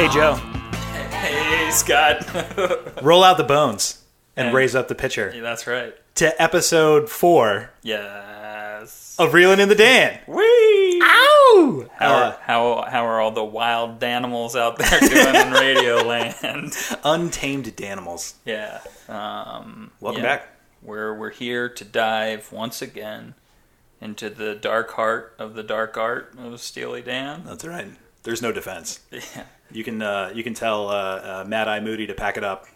Hey, Joe, Hey, Scott. roll out the bones and And- raise up the pitcher Yeah, That's right. to episode four Yes. of Reeling in the Dan. Whee! Ow! How, Uh, are, how, how are all the wild animals out there doing in radio land? untamed animals. Yeah. Um, Welcome yeah. back. We're, we're here to dive once again into the dark heart of the dark art of Steely Dan. That's right. There's no defense. Yeah. You can uh, you can tell uh, uh, Mad Eye Moody to pack it up.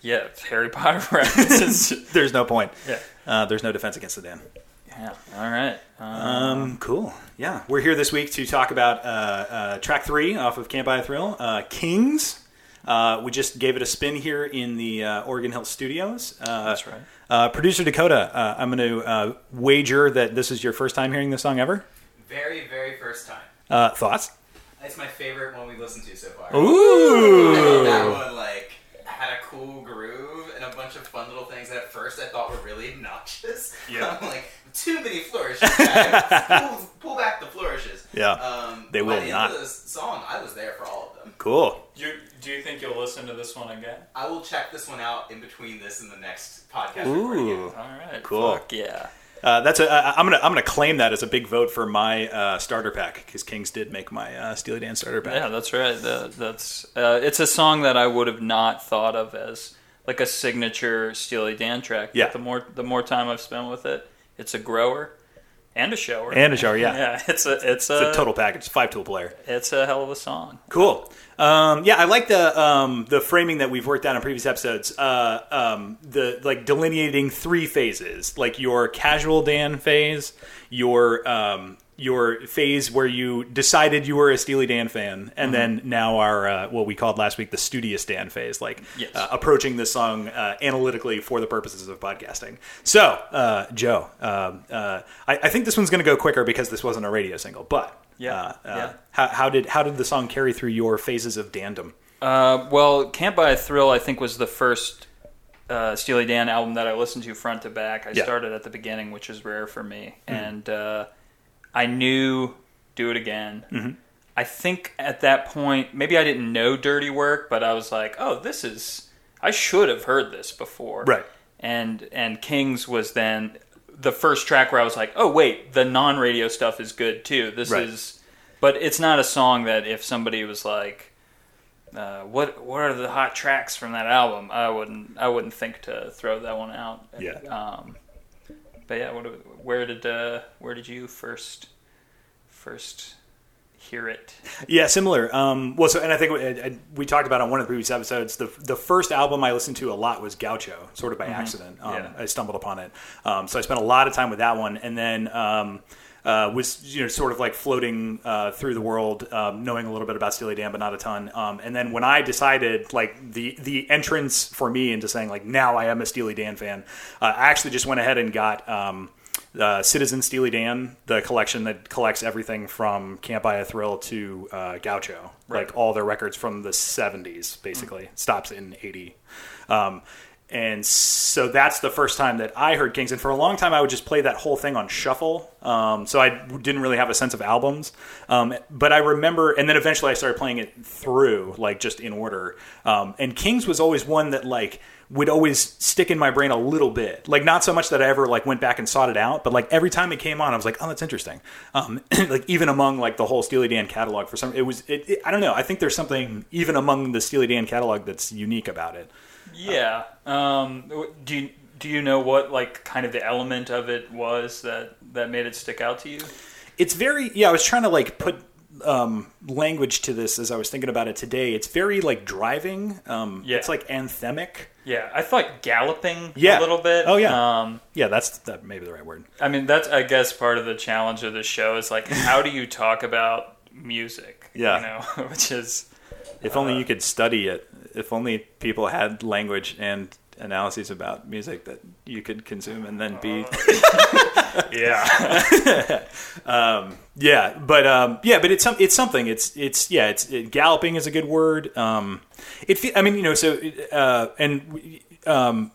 Yeah, Harry Potter references. There's no point. yeah. Uh, there's no defense against the Dan. Yeah. All right. Um, Um, cool. Yeah, we're here this week to talk about uh, uh, track three off of Can't Buy a Thrill, uh, Kings. Uh, we just gave it a spin here in the uh, Oregon Hill Studios. Uh, That's right. Uh, Producer Dakota, uh, I'm going to uh, wager that this is your first time hearing this song ever. Very, very first time. Uh, thoughts? It's my favorite one we listened to so far. I thought Ooh. that one like had a cool groove and a bunch of fun little things that at first I thought were really obnoxious. Yeah. I'm like, too many flourishes. pull, pull back the flourishes. Yeah. Um, They but will the not. End of this song, I was there for all of them. Cool. you, do you think you'll listen to this one again? I will check this one out in between this and the next podcast. Ooh. recording. All right. Cool. Fuck yeah. Uh, that's a. I- I'm gonna. I'm gonna claim that as a big vote for my uh, starter pack because Kings did make my uh, Steely Dan starter pack. Yeah, that's right. The, that's uh, it's a song that I would have not thought of as like a signature Steely Dan track. Yeah. But the more the more time I've spent with it, it's a grower and a shower. And a shower, yeah. yeah. It's a it's a, It's a total package, five tool player. it's a hell of a song. Cool. Um, yeah, I like the um, the framing that we've worked out in previous episodes. Uh, um, the like delineating three phases, like your casual Dan phase, your um, your phase where you decided you were a Steely Dan fan, and then now our uh, what we called last week the studious Dan phase, like Yes. uh, approaching this song uh, analytically for the purposes of podcasting. So, uh, Joe, um, uh, I, I think this one's going to go quicker because this wasn't a radio single, but. Yeah, Uh, uh, yeah. How, how did how did the song carry through your phases of dandom? Uh, well, Can't Buy a Thrill, I think, was the first uh, Steely Dan album that I listened to front to back. I Yeah. started at the beginning, which is rare for me. Mm-hmm. And uh, I knew Do It Again. Mm-hmm. I think at that point, maybe I didn't know Dirty Work, but I was like, oh, this is. I should have heard this before. Right. And, and Kings was then the first track where I was like, oh, wait, the non radio stuff is good too. This Right. is. But it's not a song that if somebody was like, uh, what what are the hot tracks from that album? I wouldn't I wouldn't think to throw that one out. Yeah. Um, but yeah, what, where did uh, where did you first first hear it? Yeah, similar. Um, well, so and I think we, we talked about on one of the previous episodes. The the first album I listened to a lot was Gaucho, sort of by accident. Um, Yeah. I stumbled upon it, um, so I spent a lot of time with that one, and then. Um, uh, was you know sort of like floating uh, through the world, um, knowing a little bit about Steely Dan, but not a ton. Um, and then when I decided, like the the entrance for me into saying like now I am a Steely Dan fan, uh, I actually just went ahead and got um, uh, Citizen Steely Dan, the collection that collects everything from Can't Buy a Thrill to uh, Gaucho, like all their records from the 70s, basically. Stops in 80. Um, and so that's the first time that I heard Kings. And for a long time, I would just play that whole thing on shuffle. Um, so I didn't really have a sense of albums. Um, but I remember, and then eventually I started playing it through, like just in order. Um, and Kings was always one that, like, would always stick in my brain a little bit. Like not so much that I ever like went back and sought it out, but like every time it came on, I was like, oh, that's interesting. Um, like even among like the whole Steely Dan catalog, for some, it was. It, it, I don't know. I think there's something even among the Steely Dan catalog that's unique about it. Yeah. Um, do you do you know what like kind of the element of it was that that made it stick out to you? It's very yeah. I was trying to like put um, language to this as I was thinking about it today. It's very like driving. Um, Yeah. It's like anthemic. Yeah, I thought galloping Yeah. a little bit. Oh, yeah. Um, Yeah, that's that may be the right word. I mean, that's I guess part of the challenge of the show is like, how do you talk about music? Yeah. you know, which is If only you could study it. If only people had language and analyses about music that you could consume and then be yeah, yeah but um yeah but it's some it's something. It's it's yeah it's it, galloping is a good word. Um it fe- i mean you know so uh and um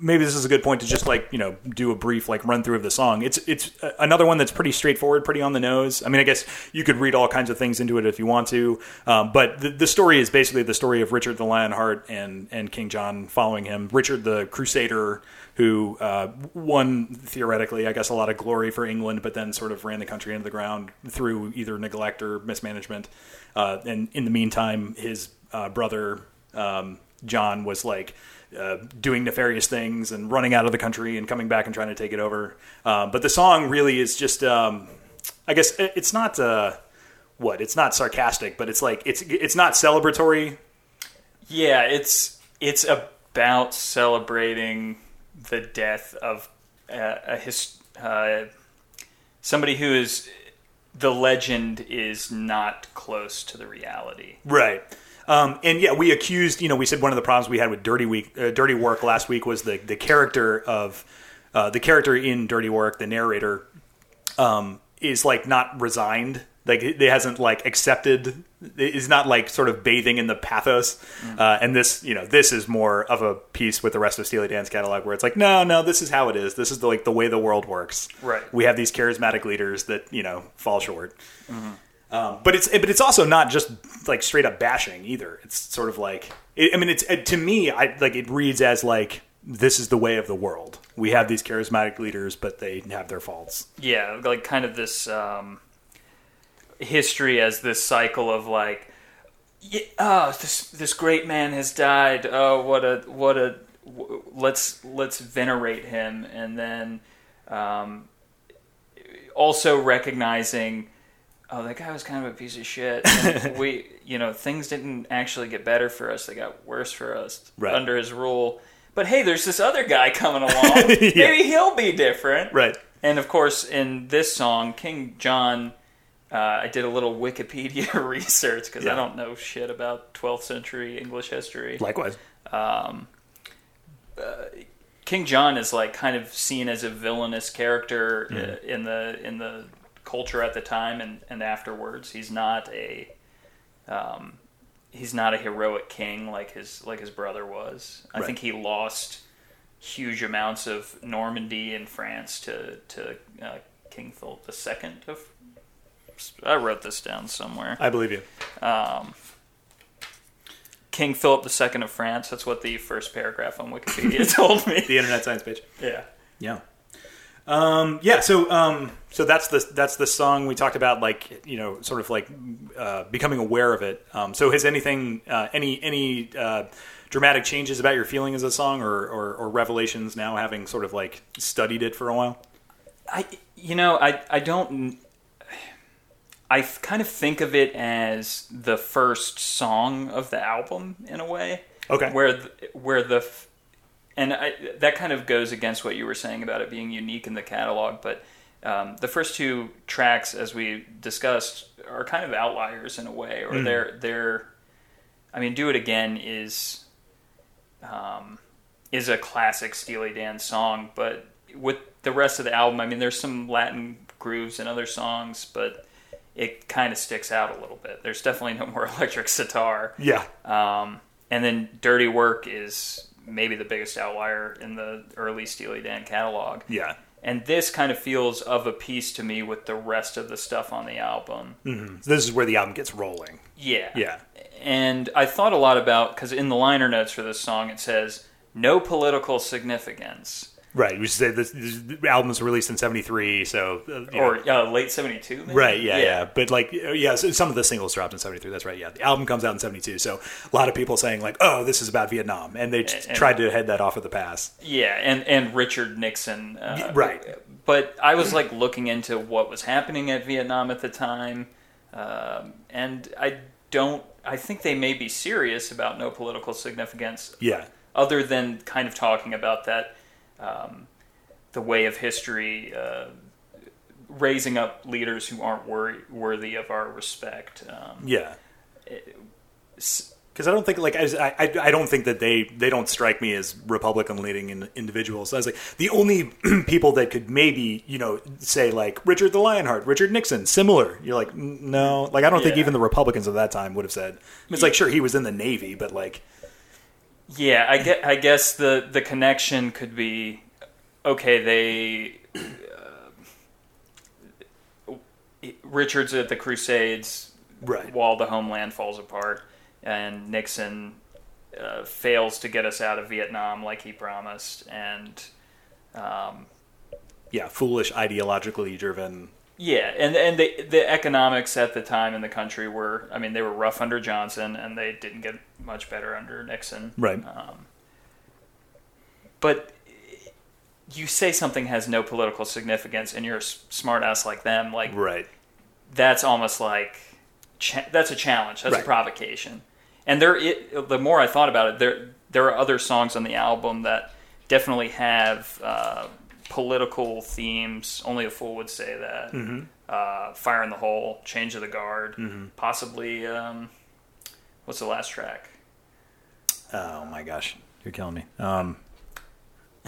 maybe this is a good point to just like you know do a brief like run through of the song. It's it's uh, another one that's pretty straightforward, pretty on the nose. I mean, I guess you could read all kinds of things into it if you want to, um, but the, the story is basically the story of Richard the Lionheart and and King John following him. Richard the Crusader, who uh, won theoretically, I guess, a lot of glory for England, but then sort of ran the country into the ground through either neglect or mismanagement. Uh, and in the meantime, his uh, brother um, John was like uh, doing nefarious things and running out of the country and coming back and trying to take it over. Um, but the song really is just, um, I guess it's not uh, what it's not sarcastic, but it's like it's it's not celebratory. Yeah, it's it's about celebrating the death of uh, a his uh, somebody who is the legend is not close to the reality. Right. Um, and yeah, we accused. You know, we said one of the problems we had with Dirty Week, uh, Dirty Work last week was the the character of uh, the character in Dirty Work, the narrator, um, is like not resigned. Like it hasn't like accepted. Is not like sort of bathing in the pathos. Uh, and this, you know, this is more of a piece with the rest of Steely Dan's catalog, where it's like, no, no, this is how it is. This is the, like the way the world works. Right. We have these charismatic leaders that you know fall short. Um, but it's but it's also not just like straight up bashing either. It's sort of like it, I mean, it's to me, I like it reads as like this is the way of the world. We have these charismatic leaders, but they have their faults. Yeah, like kind of this um, history as this cycle of like, yeah, oh, this this great man has died. Oh, what a what a w- let's let's venerate him, and then um, also recognizing. Oh, that guy was kind of a piece of shit. And we, you know, things didn't actually get better for us; they got worse for us Right. under his rule. But hey, there's this other guy coming along. Maybe he'll be different. Right. And of course, in this song, King John, uh, I did a little Wikipedia research because Yeah. I don't know shit about 12th century English history. Likewise. King John is like kind of seen as a villainous character Mm-hmm. uh, in the in the culture at the time and, and afterwards. He's not a um, he's not a heroic king like his like his brother was. I Right. think he lost huge amounts of Normandy and France to to uh, King Philip II of. I wrote this down somewhere. I believe you. King Philip II of France. That's what the first paragraph on Wikipedia told me. The Internet Science page. Yeah. Yeah. Um, yeah, so um, so that's the that's the song we talked about, like you know, sort of like uh, becoming aware of it. Um, so has anything, uh, any any uh, dramatic changes about your feeling as a song, or, or or revelations now, having sort of like studied it for a while? I, you know, I, I don't. I kind of think of it as the first song of the album in a way. Okay. Where the, where the, and I, that kind of goes against what you were saying about it being unique in the catalog, but um, the first two tracks, as we discussed, are kind of outliers in a way, or they're they're. I mean, "Do It Again" is um, is a classic Steely Dan song, but with the rest of the album, I mean, there's some Latin grooves in other songs, but it kind of sticks out a little bit. There's definitely no more electric sitar. Yeah, Um, and then Dirty Work is maybe the biggest outlier in the early Steely Dan catalog. yeah, And this kind of feels of a piece to me with the rest of the stuff on the album. Mm-hmm. So this is where the album gets rolling. Yeah. Yeah, And I thought a lot about, because in the liner notes for this song it says, no political significance. Right. We should say this, this album was released in '73, so uh. Or uh, late 72, maybe? Right, yeah, yeah, But like, uh, yeah, so some of the singles dropped in '73. That's right. Yeah, the album comes out in '72. So a lot of people saying like, "Oh, this is about Vietnam," and they And- tried to head that off of the pass. Yeah, and and Richard Nixon. Uh, right. But I was like looking into what was happening at Vietnam at the time, um, and I don't. I think they may be serious about no political significance, Yeah, other than kind of talking about that, um, the way of history, uh, raising up leaders who aren't wor- worthy of our respect. Um, yeah. Because I don't think like I, I I don't think that they they don't strike me as Republican leading in, individuals. I was like the only people that could maybe you know say like Richard the Lionheart, Richard Nixon, similar. You're like no, like I don't think even the Republicans of that time would have said. I mean, it's like sure he was in the Navy, but like Yeah, I get. I guess the the connection could be okay. They uh, Richards at the Crusades Right. while the homeland falls apart, and Nixon uh, fails to get us out of Vietnam like he promised, and um, Yeah, foolish, ideologically driven. Yeah, and and the the economics at the time in the country were, I mean, they were rough under Johnson, and they didn't get much better under Nixon. Right. Um, but you say something has no political significance, and you're a smart ass like them, like Right. that's almost like cha- that's a challenge. That's Right. a provocation. And there, it, the more I thought about it, there there are other songs on the album that definitely have uh, political themes. Only a fool would say that. Mm-hmm. Uh, Fire in the Hole, Change of the Guard, possibly. Um, what's the last track? Oh my gosh, you're killing me. Um,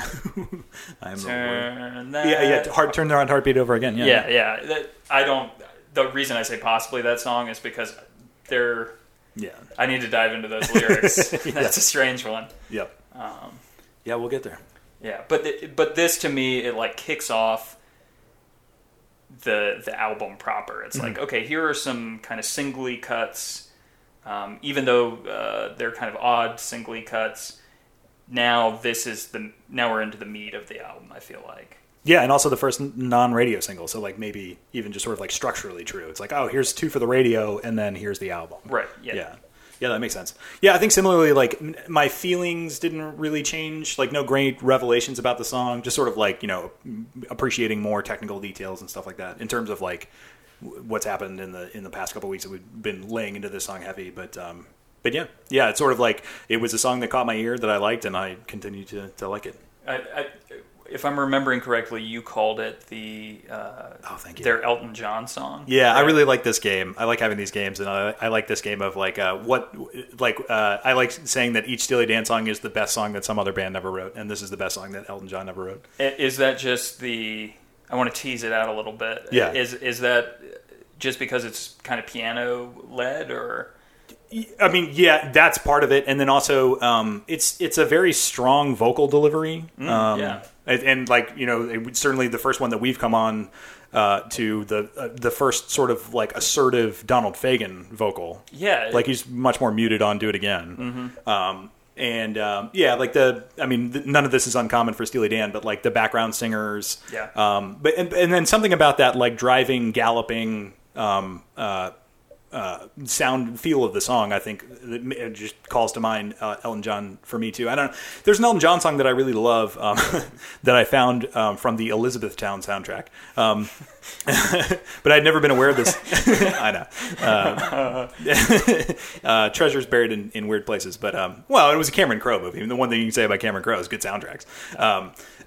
I'm Turn that. yeah, yeah. Heart, turn their heartbeat over again. Yeah, yeah, yeah. That, I don't. The reason I say possibly that song is because they're. yeah. I need to dive into those lyrics. That's a strange one. Yep. Um, Yeah, we'll get there. Yeah, but th- but this to me it like kicks off the the album proper. It's like okay, here are some kind of singly cuts, um, even though uh, they're kind of odd singly cuts. Now this is the now we're into the meat of the album. I feel like. Yeah, and also the first non-radio single, so like maybe even just sort of like structurally true. It's like, oh, here's two for the radio, and then here's the album. Right. Yeah. Yeah. Yeah, that makes sense. Yeah, I think similarly, like my feelings didn't really change. Like no great revelations about the song. Just sort of like you know appreciating more technical details and stuff like that in terms of like what's happened in the in the past couple weeks that we've been laying into this song heavy. But um, but yeah, yeah, it's sort of like it was a song that caught my ear that I liked, and I continue to to like it. I, I, if I'm remembering correctly, you called it the uh, Oh, thank you. their Elton John song. Yeah, I really like this game. I like having these games, and I, I like this game of like uh, what, like uh, I like saying that each Steely Dan song is the best song that some other band never wrote, and this is the best song that Elton John never wrote. Is that just the? I want to tease it out a little bit. Yeah. Is is that just because it's kind of piano led, or I mean, yeah, that's part of it, and then also um, it's it's a very strong vocal delivery. um, Mm, yeah. and, and like you know, it, certainly the first one that we've come on uh, to the uh, the first sort of like assertive Donald Fagen vocal. yeah, like he's much more muted on "Do It Again." Mm-hmm. Um, and um, yeah, like the, I mean, th- none of this is uncommon for Steely Dan, but like the background singers, Yeah. Um, but and, and then something about that, like driving, galloping, um, uh, uh, sound feel of the song, I think it just calls to mind uh, Elton John for me too. I don't. There's an Elton John song that I really love um, that I found um, from the Elizabethtown soundtrack, um, but I'd never been aware of this. I know uh, uh, treasures buried in, in weird places. But um, well, it was a Cameron Crowe movie. The one thing you can say about Cameron Crowe is good soundtracks.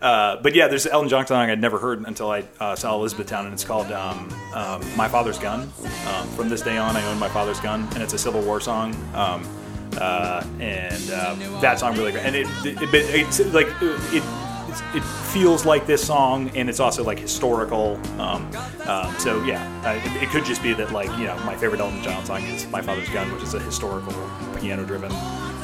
Uh, but yeah, there's Elton John song I'd never heard until I uh, saw Elizabethtown, and it's called um, um, "My Father's Gun." Um, from this day on, I own my father's gun, and it's a Civil War song. Um, uh, and uh, that song really great, and it, it, it it's like it it feels like this song, and it's also like historical. Um, um, so yeah, uh, it, it could just be that like you know my favorite Elton John song is "My Father's Gun," which is a historical piano-driven uh,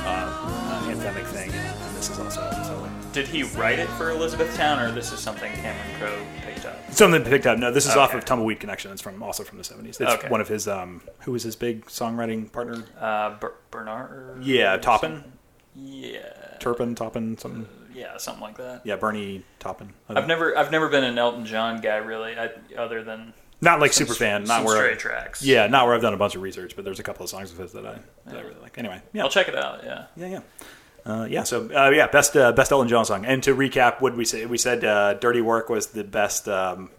uh, anthemic thing, and this is also so. Did he write it for Elizabethtown, or this is something Cameron Crowe picked up? Something picked up. No, this is off of Tumbleweed Connection. It's from also from the seventies. It's Okay. one of his. Um, who was his big songwriting partner? Uh, Ber- Bernard. Yeah, Taupin, Yeah, Turpin, Taupin, something. yeah, something like that. Yeah, Bernie Taupin. I I've never, I've never been an Elton John guy really, I, other than not like some super fan. Not where. stray tracks. Yeah, not where I've done a bunch of research, but there's a couple of songs of his that I that I really like. Anyway, yeah, I'll check it out. Yeah. yeah, yeah. Uh, yeah, so uh, yeah, best uh, best Elton John song. And to recap, what we say? We said uh, "Dirty Work" was the best. Um,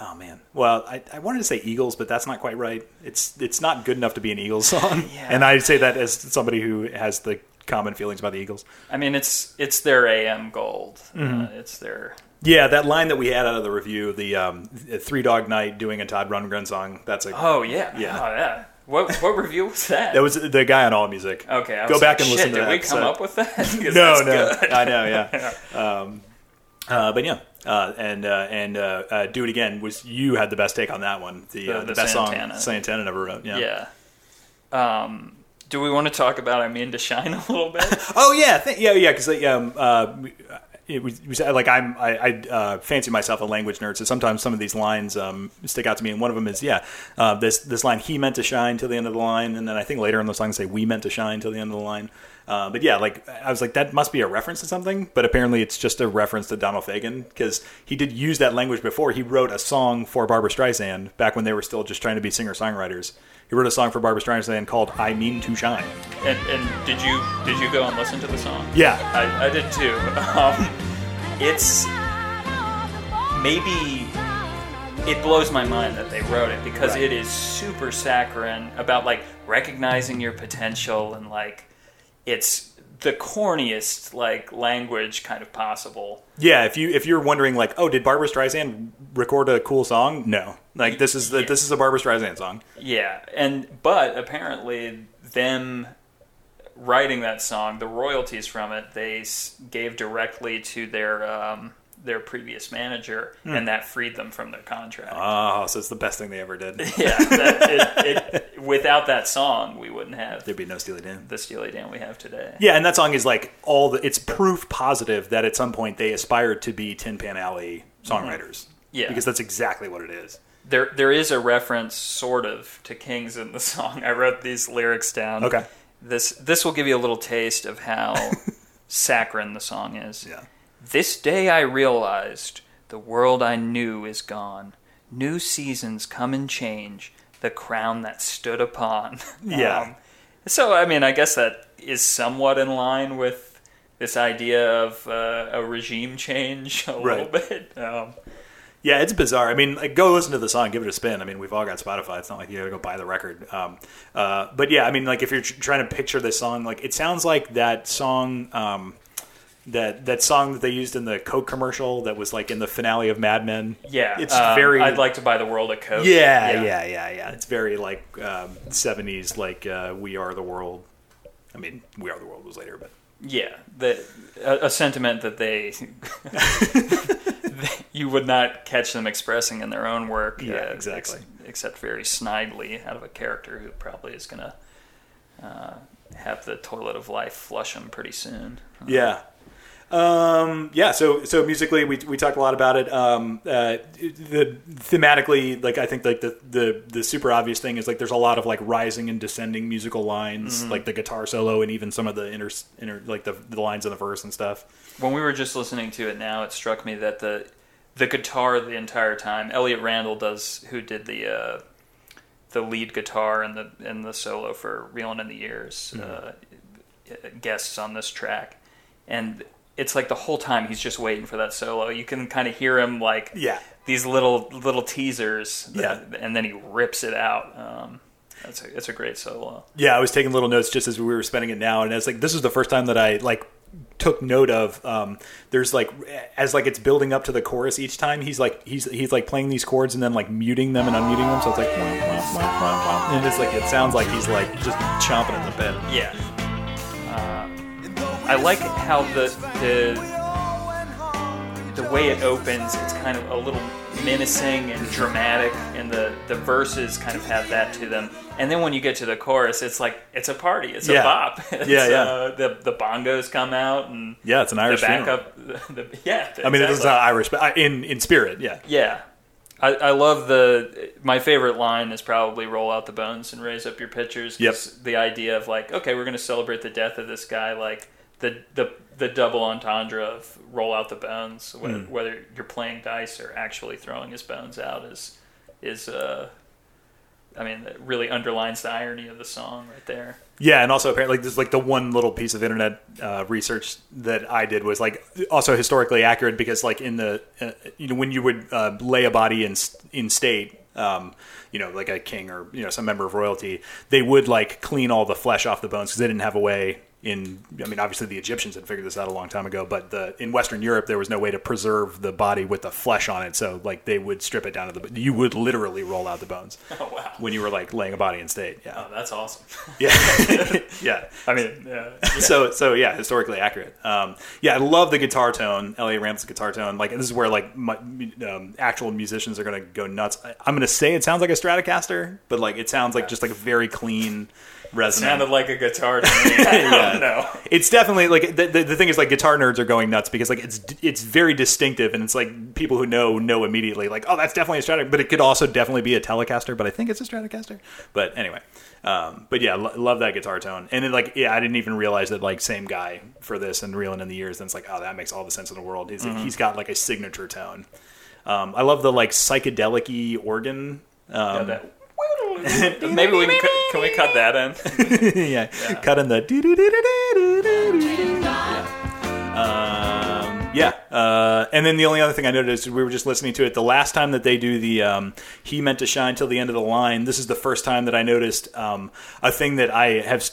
oh man, well, I, I wanted to say Eagles, but that's not quite right. It's it's not good enough to be an Eagles song, Yeah. and I say that as somebody who has the common feelings about the Eagles. I mean, it's it's their AM gold. Mm-hmm. Uh, it's their Yeah, that line that we had out of the review, the um, Three Dog Night doing a Todd Rundgren song. That's a oh yeah Yeah. oh yeah. What what review was that? that was the guy on All Music. okay. I Go back like, and listen Shit, to did that we come episode. up with that? no, no, good. I know, yeah. Um, uh, but yeah, uh, and uh, and uh, uh, do it again was you had the best take on that one. The The- uh, the, the best Santana. song Santana never wrote. Yeah, Yeah. Um, Do we want to talk about I Mean to Shine a little bit? Oh yeah, th- yeah, yeah. Because like, um, uh, it was, it was like I'm I, I uh, fancy myself a language nerd, so sometimes some of these lines um, stick out to me. And one of them is yeah, uh, this this line he meant to shine till the end of the line, and then I think later in the song they say we meant to shine till the end of the line. Uh, but yeah, like I was like that must be a reference to something, but apparently it's just a reference to Donald Fagen because he did use that language before. He wrote a song for Barbra Streisand back when they were still just trying to be singer songwriters. He wrote a song for Barbra Streisand called "I Mean to Shine." and, and did you did you go and listen to the song? Yeah, I, I did too. Um, it's maybe it blows my mind that they wrote it because Right. it is super saccharine about like recognizing your potential and like it's the corniest like language kind of possible. Yeah, if you if you're wondering like, oh, did Barbra Streisand record a cool song? No, like this is the, Yeah. this is a Barbra Streisand song. Yeah, and but apparently them writing that song, the royalties from it, they gave directly to their um, their previous manager, hmm. and that freed them from their contract. Oh, so it's the best thing they ever did. yeah, that, it, it, without that song, we wouldn't have There'd be no Steely Dan. the Steely Dan we have today. Yeah, and that song is like all the. It's proof positive that at some point they aspired to be Tin Pan Alley songwriters. Mm-hmm. Yeah. because that's exactly what it is. There, there is a reference, sort of, to Kings in the song. I wrote these lyrics down. Okay. This this will give you a little taste of how saccharine the song is. Yeah. This day I realized the world I knew is gone. New seasons come and change the crown that stood upon. Yeah. Um, so I mean, I guess that is somewhat in line with this idea of uh, a regime change a little bit. Um, Yeah, it's bizarre. I mean, like, go listen to the song, give it a spin. I mean, we've all got Spotify. It's not like you got to go buy the record. Um, uh, but yeah, I mean, like if you're tr- trying to picture this song, like it sounds like that song, um, that that song that they used in the Coke commercial that was like in the finale of Mad Men. yeah, it's um, very. I'd like to buy the world a coke. yeah, yeah, yeah, yeah, It's very like um, '70s, like uh, "We Are the World." I mean, "We Are the World" was later, but Yeah, the a, a sentiment that they you would not catch them expressing in their own work. Yeah, uh, exactly. ex- except very snidely out of a character who probably is going to uh, have the toilet of life flush him pretty soon. Yeah. Um, yeah, so so musically, we, we talked a lot about it. Um, uh, the thematically, like I think like the, the the super obvious thing is like there's a lot of like rising and descending musical lines, like the guitar solo and even some of the inner inner like the, the lines in the verse and stuff. When we were just listening to it now, it struck me that the the guitar the entire time. Elliot Randall does who did the uh, the lead guitar and the and the solo for "Reeling in the Years" uh, guests on this track, and it's like the whole time he's just waiting for that solo. You can kind of hear him like Yeah. these little little teasers, that- Yeah. and then he rips it out. Um, that's a it's a great solo. Yeah, I was taking little notes just as we were spending it now, and it's like this is the first time that I like took note of. Um, there's like as like it's building up to the chorus each time. He's like he's he's like playing these chords and then like muting them and unmuting them. So it's like wah, wah, wah. and it's like it sounds like he's like just chomping at the bit. Yeah. Uh, I like how the the the way it opens. It's kind of a little menacing and dramatic, and the the verses kind of have that to them. And then when you get to the chorus, it's like it's a party. It's Yeah. a bop. It's, Yeah, yeah. Uh, the the bongos come out and Yeah, it's an Irish funeral. backup. The, yeah. I mean, it's not Irish, but in in spirit, yeah. Yeah. I, I love the. My favorite line is probably "Roll out the bones and raise up your pitchers." 'cause The idea of like, okay, we're going to celebrate the death of this guy, like the the the double entendre of "roll out the bones," whether, Hmm. whether you're playing dice or actually throwing his bones out is is uh, I mean, it really underlines the irony of the song right there. Yeah, and also apparently there's like the one little piece of internet uh, research that I did was like also historically accurate because like in the uh, you know when you would uh, lay a body in in state, um, you know like a king or you know some member of royalty, they would like clean all the flesh off the bones because they didn't have a way. In I mean, obviously the Egyptians had figured this out a long time ago, but the in Western Europe there was no way to preserve the body with the flesh on it. So like they would strip it down to the you would literally roll out the bones Oh wow! when you were like laying a body in state. Yeah, Oh, that's awesome. yeah, yeah. I mean, yeah. so so yeah, historically accurate. Um, yeah, I love the guitar tone. Elliot Randall's guitar tone. Like this is where like my, um, actual musicians are going to go nuts. I, I'm going to say it sounds like a Stratocaster, but like it sounds like just like a very clean, resonant. Sounded like a guitar to me. I don't it's definitely like the, the, the thing is like guitar nerds are going nuts because like it's it's very distinctive and it's like people who know know immediately like oh that's definitely a Stratocaster but it could also definitely be a Telecaster but I think it's a Stratocaster but anyway um, but yeah lo- love that guitar tone. And then like yeah I didn't even realize that like same guy for this and reeling in the years and it's like oh that makes all the sense in the world. He's, he's got like a signature tone. Um, I love the like psychedelic organ Yeah, um, that- Maybe we can, cut- can we cut that in? yeah, cut in the. Yeah. Um, yeah. Uh, and then the only other thing I noticed, we were just listening to it the last time that they do the um, "He Meant to Shine" till the end of the line. This is the first time that I noticed um, a thing that I have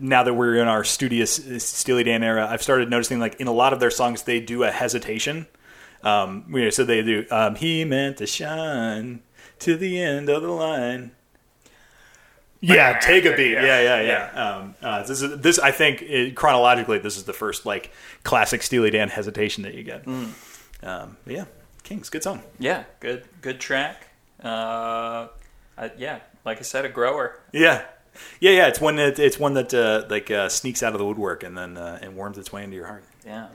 now that we're in our studious Steely Dan era. I've started noticing like in a lot of their songs they do a hesitation. Um, you know, so they do um, "He meant to shine to the end of the line." Yeah, take a beat. Yeah, yeah, yeah. Um, uh, this is this. I think it, chronologically, this is the first like classic Steely Dan hesitation that you get. Um, but yeah, Kings, good song. Yeah, good good track. Uh, I, yeah, like I said, a grower. Yeah, yeah, yeah. It's one that it's one that uh, like uh, sneaks out of the woodwork and then uh, and worms its way into your heart. Yeah.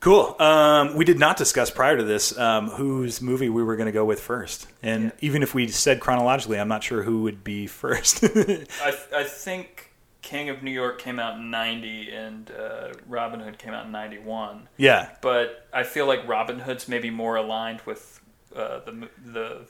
Cool. Um, we did not discuss prior to this um, whose movie we were going to go with first, and Yeah. even if we said chronologically, I'm not sure who would be first. I, I think King of New York came out in 90 and uh, Robin Hood came out in 91. yeah, But I feel like Robin Hood's maybe more aligned with uh, the, the,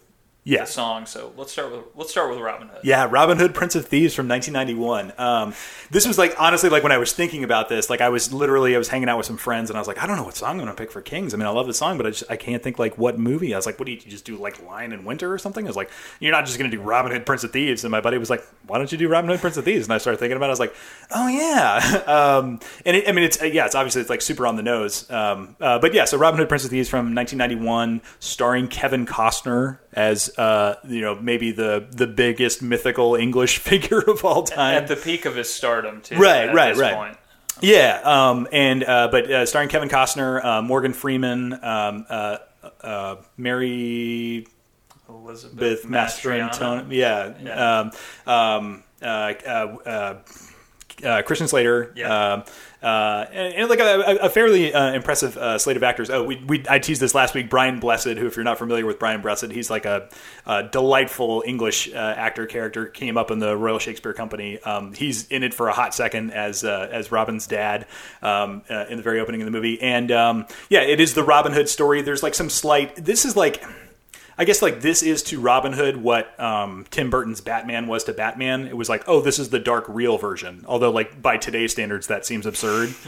yeah. the song. So let's start with let's start with Robin Hood. Yeah, Robin Hood, Prince of Thieves from 1991. Um, this was like honestly, like when I was thinking about this, like I was literally I was hanging out with some friends and I was like, I don't know what song I'm going to pick for Kings. I mean, I love the song, but I just I can't think like what movie. I was like, what do you, you just do like Lion in Winter or something? I was like, you're not just going to do Robin Hood, Prince of Thieves. And my buddy was like, why don't you do Robin Hood, Prince of Thieves? And I started thinking about it. I was like, oh yeah. um, and it, I mean, it's yeah, it's obviously it's like super on the nose. Um, uh, but yeah, so Robin Hood, Prince of Thieves from 1991, starring Kevin Costner as uh, you know maybe the the biggest mythical English figure of all time. At the peak of his stardom, too. Right, at right, this right. Point. Yeah, um, and uh, but uh, starring Kevin Costner, uh, Morgan Freeman, um, uh, uh, Mary Elizabeth Beth Mastrantonio, yeah, Yeah. Um, um, uh, uh, uh, uh, Christian Slater, Yeah. Uh, and, and like a, a fairly uh, impressive uh, slate of actors. Oh, we, we I teased this last week. Brian Blessed, who, if you're not familiar with Brian Blessed, he's like a, a delightful English uh, actor character. Came up in the Royal Shakespeare Company. Um, he's in it for a hot second as uh, as Robin's dad um, uh, in the very opening of the movie. And um, yeah, it is the Robin Hood story. There's like some slight. This is like. I guess like this is to Robin Hood what um, Tim Burton's Batman was to Batman. It was like, oh, this is the dark real version. Although like by today's standards, that seems absurd.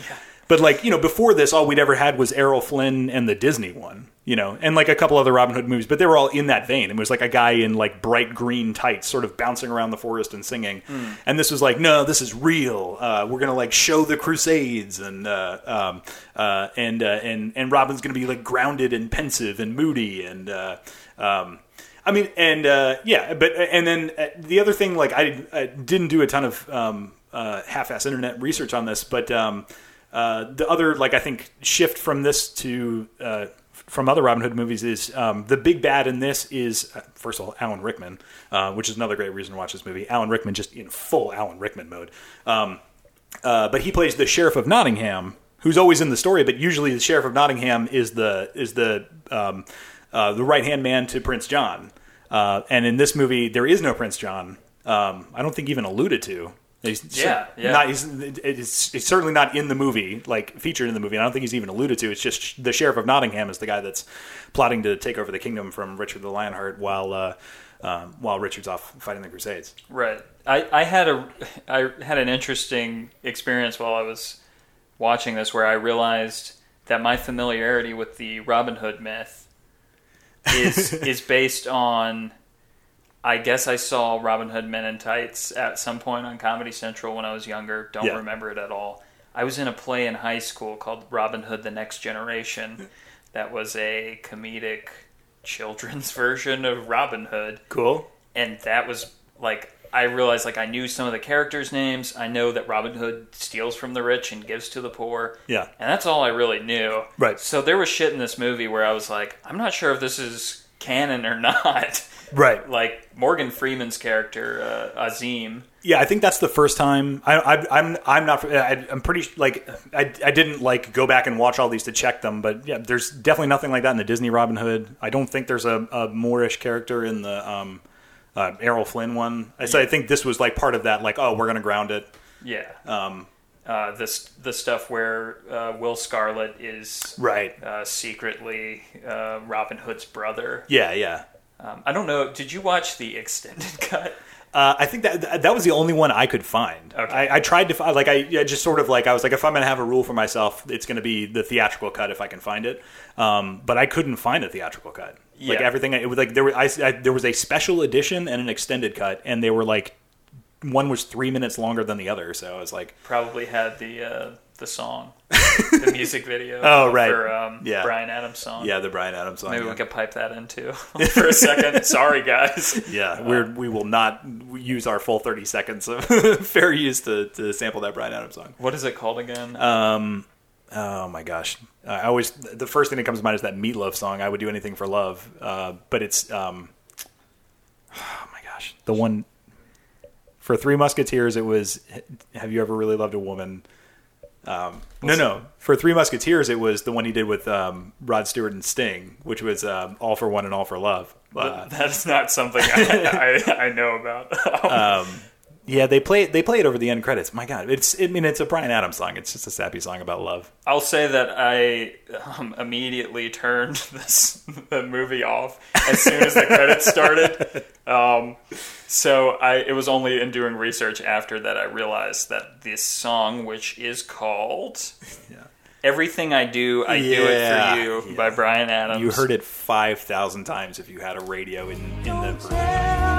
But like you know, before this, all we'd ever had was Errol Flynn and the Disney one, you know, and like a couple other Robin Hood movies. But they were all in that vein. It was like a guy in like bright green tights, sort of bouncing around the forest and singing. And this was like, no, this is real. Uh, we're gonna like show the Crusades, and uh, um, uh, and uh, and and Robin's gonna be like grounded and pensive and moody and. Um, I mean, and uh, yeah, but and then uh, the other thing, like I, I didn't do a ton of um, uh, half-ass internet research on this, but um, uh, the other, like I think, shift from this to uh, from other Robin Hood movies is um, the big bad in this is uh, first of all Alan Rickman, uh, which is another great reason to watch this movie. Alan Rickman just in full Alan Rickman mode. Um, uh, but he plays the sheriff of Nottingham, who's always in the story. But usually, the sheriff of Nottingham is the is the um, uh, the right hand man to Prince John. Uh, and in this movie, there is no Prince John. Um, I don't think even alluded to. He's Yeah, yeah. Not, he's, it's, it's certainly not in the movie, like featured in the movie. And I don't think he's even alluded to. It's just the sheriff of Nottingham is the guy that's plotting to take over the kingdom from Richard the Lionheart while uh, um, while Richard's off fighting the Crusades. Right. I, I had a I had an interesting experience while I was watching this where I realized that my familiarity with the Robin Hood myth is is based on I guess I saw Robin Hood Men in Tights at some point on Comedy Central when I was younger. Don't Yeah. remember it at all. I was in a play in high school called Robin Hood the Next Generation that was a comedic children's version of Robin Hood Cool. and that was like I realized like I knew some of the characters' names. I know that Robin Hood steals from the rich and gives to the poor. Yeah. And that's all I really knew. Right. So there was shit in this movie where I was like, I'm not sure if this is canon or not. Right. Like Morgan Freeman's character uh, Azeem. Yeah, I think that's the first time. I, I, I'm I'm not. I, I'm pretty like I, I didn't like go back and watch all these to check them, but yeah, there's definitely nothing like that in the Disney Robin Hood. I don't think there's a, a Moorish character in the um, uh, Errol Flynn one. I so I think this was like part of that. Like, oh, we're gonna ground it. Yeah. Um, Uh, this the stuff where uh, Will Scarlet is right. uh, secretly uh, Robin Hood's brother. Yeah, yeah. Um, I don't know. Did you watch the extended cut? Uh, I think that that was the only one I could find. Okay. I, I tried to find, like, I, I just sort of like, I was like, if I'm going to have a rule for myself, it's going to be the theatrical cut if I can find it. Um, but I couldn't find a theatrical cut. Like everything, it was like there were, I, I- there was a special edition and an extended cut, and they were like, one was three minutes longer than the other. So I was like, Probably had the uh, the song, the music video. Oh, right. For um, Yeah. Bryan Adams song. yeah, the Bryan Adams song. Maybe yeah. we could pipe that in too for a second. Sorry, guys. Yeah, we're, we will not use our full 30 seconds of fair use to, to sample that Bryan Adams song. What is it called again? Um, oh my gosh, I always the first thing that comes to mind is that Meatloaf song. I would do anything for love, uh, but it's um, oh my gosh, the one for Three Musketeers. It was Have you ever really loved a woman? Um, no, no. For Three Musketeers, it was the one he did with um, Rod Stewart and Sting, which was um, All for One and All for Love. Uh, That's not something I, I, I know about. yeah, they play it. They play it over the end credits. My God, it's. I mean, it's a Bryan Adams song. It's just a sappy song about love. I'll say that I um, immediately turned this the movie off as soon as the credits started. Um, so I it was only in doing research after that I realized that this song, which is called "Everything I Do, I Do It for You" yeah. by Bryan Adams. You heard it five thousand times if you had a radio in, in the. Don't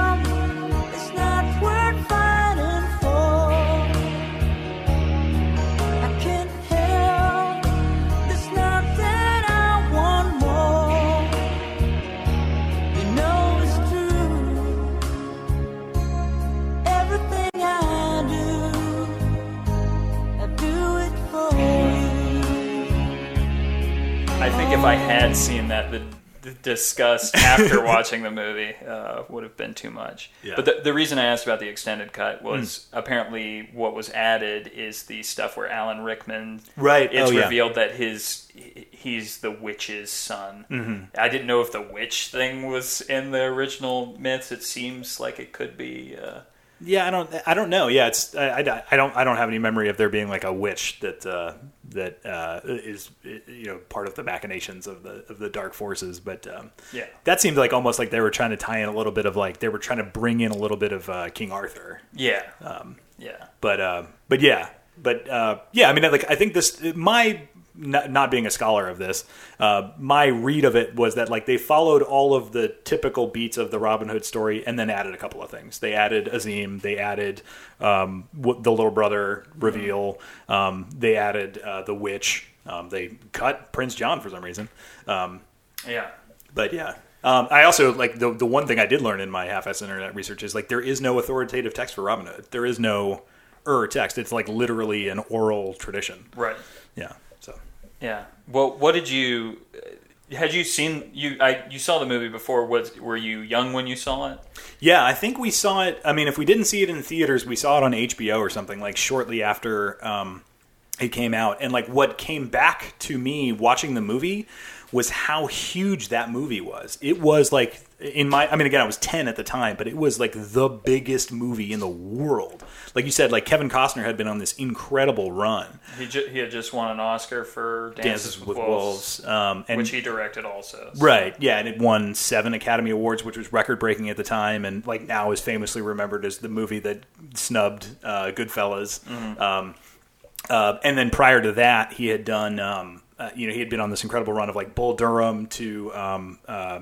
I think if I had seen that, the, the disgust after watching the movie uh, would have been too much. Yeah. But the, the reason I asked about the extended cut was apparently what was added is the stuff where Alan Rickman. Right. It's Oh, yeah. revealed that his he's the witch's son. Mm-hmm. I didn't know if the witch thing was in the original myths. It seems like it could be. Uh, Yeah, I don't. I don't know. Yeah, it's. I, I, I don't. I don't have any memory of there being like a witch that uh, that uh, is you know part of the machinations of the of the dark forces. But um, Yeah. that seemed like almost like they were trying to tie in a little bit of like they were trying to bring in a little bit of uh, King Arthur. yeah. yeah. But uh, but yeah, but uh, yeah. I mean, like I think this my not, not being a scholar of this, uh, my read of it was that like they followed all of the typical beats of the Robin Hood story and then added a couple of things. They added Azeem. They added um, the little brother reveal. Um, they added uh, the witch. Um, they cut Prince John for some reason. Um, Yeah. but yeah. Um, I also like the the one thing I did learn in my half-ass internet research is like there is no authoritative text for Robin Hood. There is no er text. It's like literally an oral tradition. Right. Yeah. So Yeah. Well, what did you? Had you seen you? I you saw the movie before. Was were you young when you saw it? yeah, I think we saw it. I mean, if we didn't see it in theaters, we saw it on HBO or something like shortly after um, it came out. And like what came back to me watching the movie was how huge that movie was. It was like in my I mean again I was 10 at the time, but it was like the biggest movie in the world. Like you said like Kevin Costner had been on this incredible run. He ju- he had just won an Oscar for Dances, Dances with Wolves um and which he directed also. so- Right, yeah, and it won seven Academy Awards, which was record breaking at the time, and like now is famously remembered as the movie that snubbed uh, Goodfellas. Um, uh, and then prior to that, he had done, um, uh, you know, he had been on this incredible run of like Bull Durham to um, uh,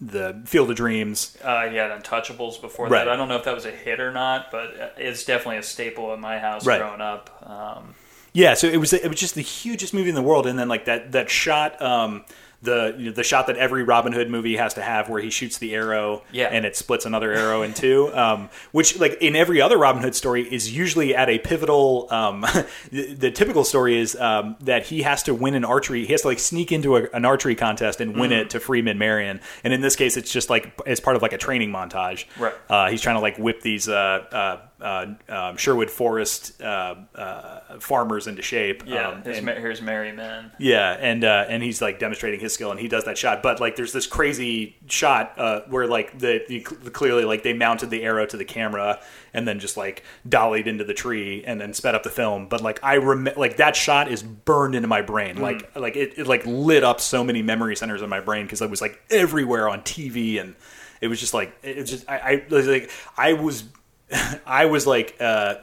the Field of Dreams. Uh, he had Untouchables before Right. that. I don't know if that was a hit or not, but it's definitely a staple in my house Right. growing up. Um, Yeah, so it was it was just the hugest movie in the world, and then like that that shot um, the you know, the shot that every Robin Hood movie has to have, where he shoots the arrow, Yeah. and it splits another arrow in two. Um, which, like in every other Robin Hood story, is usually at a pivotal. Um, the, the typical story is um, that he has to win an archery. He has to like sneak into a, an archery contest and win it to free Maid Marian. And in this case, it's just like as part of like a training montage. Right. Uh, he's trying to like whip these uh, uh, uh, um, Sherwood Forest uh, uh, farmers into shape. Yeah, Um, here's, and- here's Maid Marian. yeah, and uh, and he's like demonstrating his skill, and he does that shot. But like, there's this crazy shot uh, where like the, the clearly like they mounted the arrow to the camera and then just like dollied into the tree and then sped up the film. But like I rem- like that shot is burned into my brain. Like like it, it like lit up so many memory centers in my brain because it was like everywhere on TV and it was just like it was just I, I like I was I was like. Uh,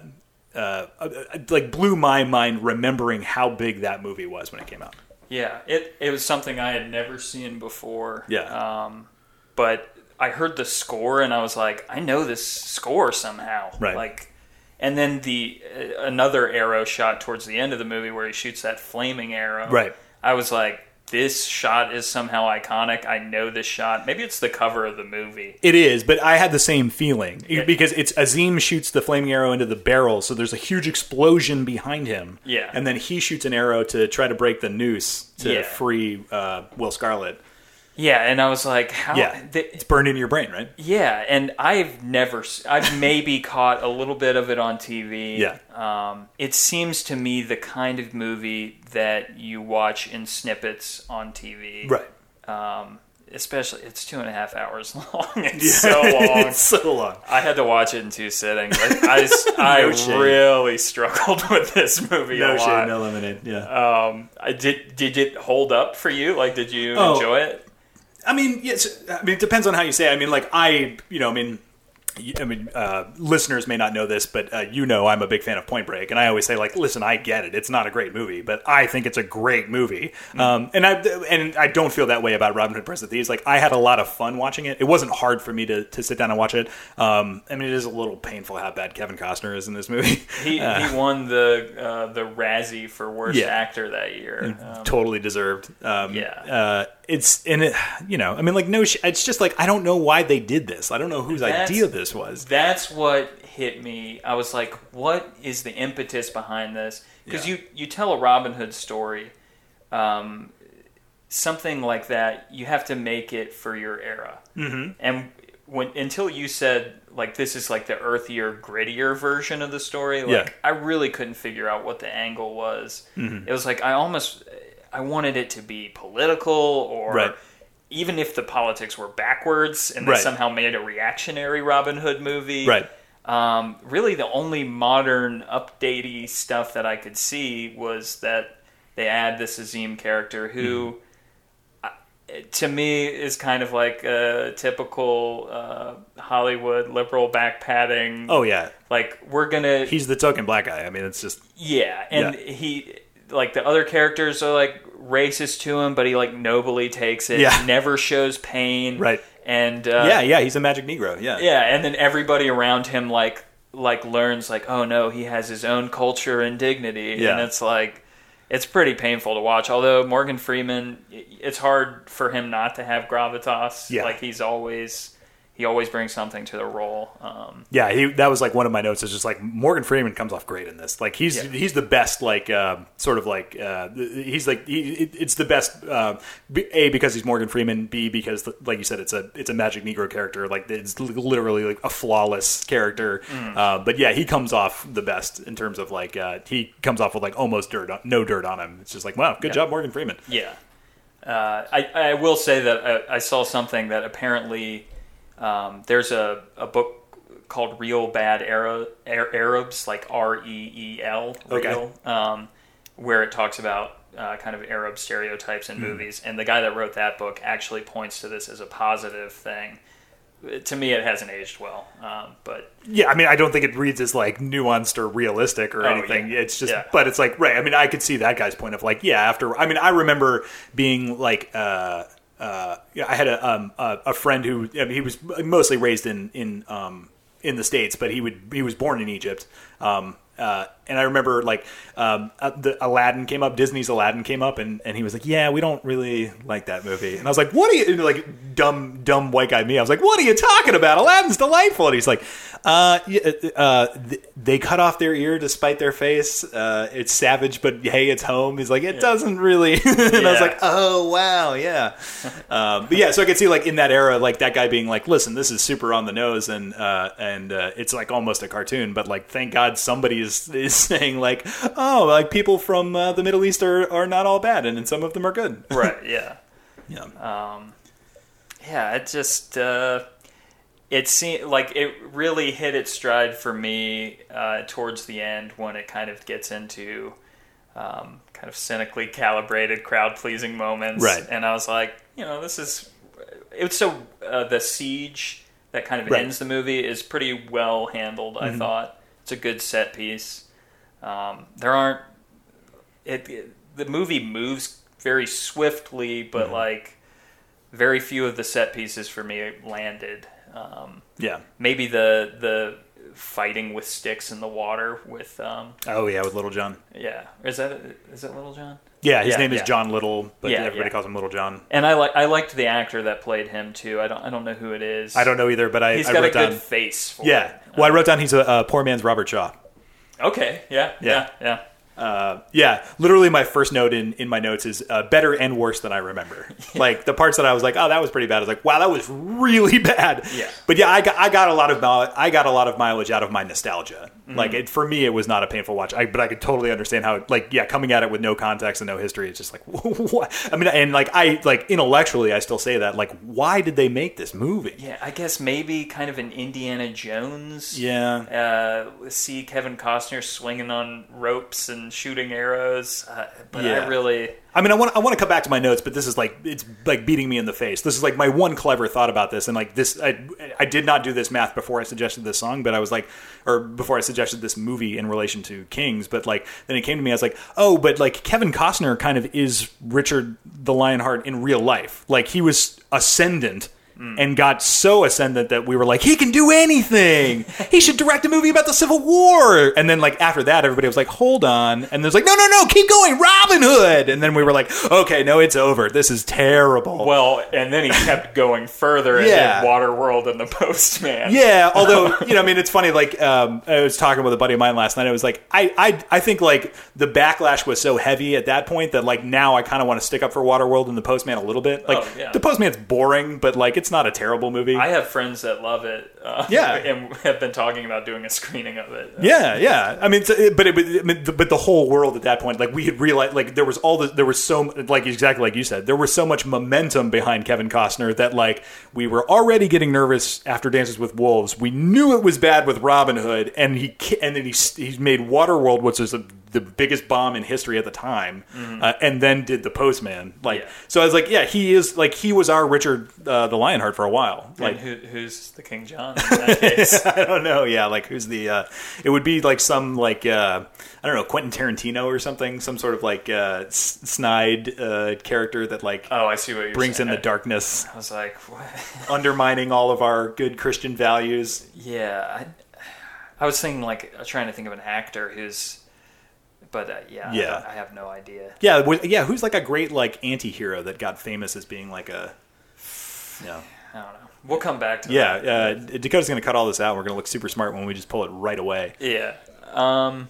uh, uh, like blew my mind remembering how big that movie was when it came out. Yeah, it it was something I had never seen before. Yeah. Um, but I heard the score and I was like, I know this score somehow. Right. Like, and then the uh, another arrow shot towards the end of the movie where he shoots that flaming arrow. Right. I was like, this shot is somehow iconic. I know this shot. Maybe it's the cover of the movie. It is, but I had the same feeling because it's Azeem shoots the flaming arrow into the barrel, so there's a huge explosion behind him. Yeah. and then he shoots an arrow to try to break the noose to Yeah. free uh, Will Scarlet. Yeah, and I was like, how? Yeah, they- it's burned into your brain, right? Yeah, and I've never, I've maybe caught a little bit of it on TV. Yeah. Um, it seems to me the kind of movie that you watch in snippets on TV. Right. Um, especially, it's two and a half hours long. It's so long. it's so long. I had to watch it in two sittings. I No shame. really struggled with this movie No a shade, lot. no lemonade. Yeah. Um, I did. Did it hold up for you? Like, did you Oh. enjoy it? I mean, yes. I mean, it depends on how you say. It. I mean, like I, you know, I mean, I mean, uh, listeners may not know this, but uh, you know, I'm a big fan of Point Break, and I always say, like, listen, I get it. It's not a great movie, but I think it's a great movie. Um, and I and I don't feel that way about Robin Hood: Prince of Thieves. Like, I had a lot of fun watching it. It wasn't hard for me to, to sit down and watch it. Um, I mean, it is a little painful how bad Kevin Costner is in this movie. He he won the uh, the Razzie for worst Yeah. actor that year. Um, totally deserved. Um, Yeah. uh, it's and it, you know, I mean, like no, sh- it's just like I don't know why they did this. I don't know whose That's- idea this was. that's what hit me. I was like, what is the impetus behind this? Because Yeah. you you tell a Robin Hood story, um, something like that, you have to make it for your era. Mm-hmm. And when until you said like this is like the earthier, grittier version of the story, like Yeah. I really couldn't figure out what the angle was. Mm-hmm. It was like I almost I wanted it to be political or. Right. Even if the politics were backwards and they Right. somehow made a reactionary Robin Hood movie, Right. um, really, the only modern, updatey stuff that I could see was that they add this Azeem character who, uh, to me, is kind of like a typical uh, Hollywood liberal back padding. Oh yeah, like we're gonna, he's the token black guy. I mean, it's just yeah, and Yeah. he, like the other characters are like racist to him, but he like nobly takes it. Yeah. never shows pain. Right. and uh, yeah, yeah. He's a magic Negro. Yeah, yeah, and then everybody around him like like learns like, oh no, he has his own culture and dignity, Yeah. and it's like it's pretty painful to watch. Although Morgan Freeman, it's hard for him not to have gravitas. Yeah. like he's always he always brings something to the role. Um, yeah. He that was like one of my notes. Is just like Morgan Freeman comes off great in this. Like he's Yeah. he's the best. Like uh, sort of like uh, he's like he, it, it's the best. Uh, a because he's Morgan Freeman. B because like you said, it's a it's a magic Negro character. Like it's literally like a flawless character. Mm. Uh, but yeah, he comes off the best in terms of like uh, he comes off with like almost dirt, on, no dirt on him. It's just like wow, good Yeah. job, Morgan Freeman. Yeah. Uh, I, I will say that I, I saw something that apparently um, there's a, a book called Reel Bad Arab, Arabs, like R E E L, Okay. Um, where it talks about uh, kind of Arab stereotypes in movies. And the guy that wrote that book actually points to this as a positive thing. To me, it hasn't aged well, um, but Yeah, I mean, I don't think it reads as like nuanced or realistic or Oh, anything. yeah. It's just, Yeah. but it's like, right. I mean, I could see that guy's point of like, yeah, after, I mean, I remember being like, uh, uh, yeah, I had a, um, a, a friend who, I mean, he was mostly raised in, in, um, in the States, but he would, he was born in Egypt. Um, uh, and I remember like um, uh, the Aladdin came up, Disney's Aladdin came up, and, and he was like, "Yeah, we don't really like that movie." And I was like, "What are you like dumb dumb white guy me?" I was like, "What are you talking about? Aladdin's delightful." And he's like, "Uh, uh, they cut off their ear to spite their face. Uh, it's savage, but hey, it's home." He's like, "It doesn't really." and I was like, "Oh wow, yeah." um, but yeah, so I could see like in that era, like that guy being like, "Listen, this is super on the nose, and uh, and uh, it's like almost a cartoon." But like, thank God somebody is is saying like, "Oh, like people from uh, the Middle East are, are not all bad, and, and some of them are good." right. Yeah. Yeah, Um, yeah, it just uh, it seemed like it really hit its stride for me uh, towards the end when it kind of gets into um, kind of cynically calibrated crowd pleasing moments, Right. And I was like, you know, this is it's so uh, the siege that kind of Right. ends the movie is pretty well handled. I thought it's a good set piece. Um, there aren't it, it- the movie moves very swiftly, but like very few of the set pieces for me landed. Um, yeah. maybe the the fighting with sticks in the water with um, Oh yeah, with Little John. yeah is that is it Little John? Yeah, his Yeah, name is yeah. John Little, but Yeah, everybody calls him Little John. And I like I liked the actor that played him too. I don't I don't know who it is. I don't know either, but I, He's I got a good down. face. For Yeah, it. well, I wrote down he's a, a poor man's Robert Shaw. Okay. Yeah. Yeah. Yeah. Yeah. Uh, yeah, literally, my first note in, in my notes is uh, better and worse than I remember. Like the parts that I was like, oh, that was pretty bad. I was like, wow, that was really bad. Yeah. But yeah, I got I got a lot of I got a lot of mileage out of my nostalgia. Mm-hmm. Like it, for me, it was not a painful watch. I, but I could totally understand how like yeah, coming at it with no context and no history, it's just like what? I mean, and like I like intellectually, I still say that like, why did they make this movie? Yeah. I guess maybe kind of an Indiana Jones. Yeah. uh, see Kevin Costner swinging on ropes and shooting arrows. Uh, but Yeah. I really, I mean, I want I want to come back to my notes, but this is like it's like beating me in the face. This is like my one clever thought about this, and like this, I I did not do this math before I suggested this song, but I was like, or before I suggested this movie in relation to Kings, but like then it came to me, I was like, oh, but like Kevin Costner kind of is Richard the Lionheart in real life, like he was ascendant. And got so ascendant that we were like, he can do anything. he should direct a movie about the Civil War. And then, like after that, everybody was like, hold on. And there's like, no, no, no, keep going, Robin Hood. And then we were like, okay, no, it's over. This is terrible. well, and then he kept going further and Yeah. did Waterworld and the Postman. Yeah, although you know, I mean, it's funny. Like, um, I was talking with a buddy of mine last night. I was like, I, I, I think like the backlash was so heavy at that point that like now I kind of want to stick up for Waterworld and the Postman a little bit. Like, Oh, yeah. the Postman's boring, but like it's not a terrible movie. I have friends that love it. Uh, Yeah. and have been talking about doing a screening of it. Yeah, yeah. I mean, but it, the- but the whole world at that point, like we had realized, like there was all the there was so like exactly like you said, there was so much momentum behind Kevin Costner that like we were already getting nervous after Dances with Wolves. We knew it was bad with Robin Hood, and he and then he he made Waterworld, which was the, the biggest bomb in history at the time, uh, and then did the Postman. Like, Yeah. so I was like, yeah, he is like he was our Richard uh, the Lionheart for a while. Like, who, who's the King John in that case? I don't know. Yeah, like who's the? Uh, it would be like some like uh, I don't know Quentin Tarantino or something. Some sort of like uh, snide uh, character that like oh, I see what you're brings in saying. the darkness, I was like, what? undermining all of our good Christian values. yeah. I, I was thinking like trying to think of an actor who's, but uh, yeah, I Yeah. don't- I, have no idea. Yeah, wi- yeah. Who's like a great like anti-hero that got famous as being like a. Yeah, I don't know. We'll come back to yeah. that. Uh, Dakota's gonna cut all this out. We're gonna look super smart when we just pull it right away. Yeah. Um,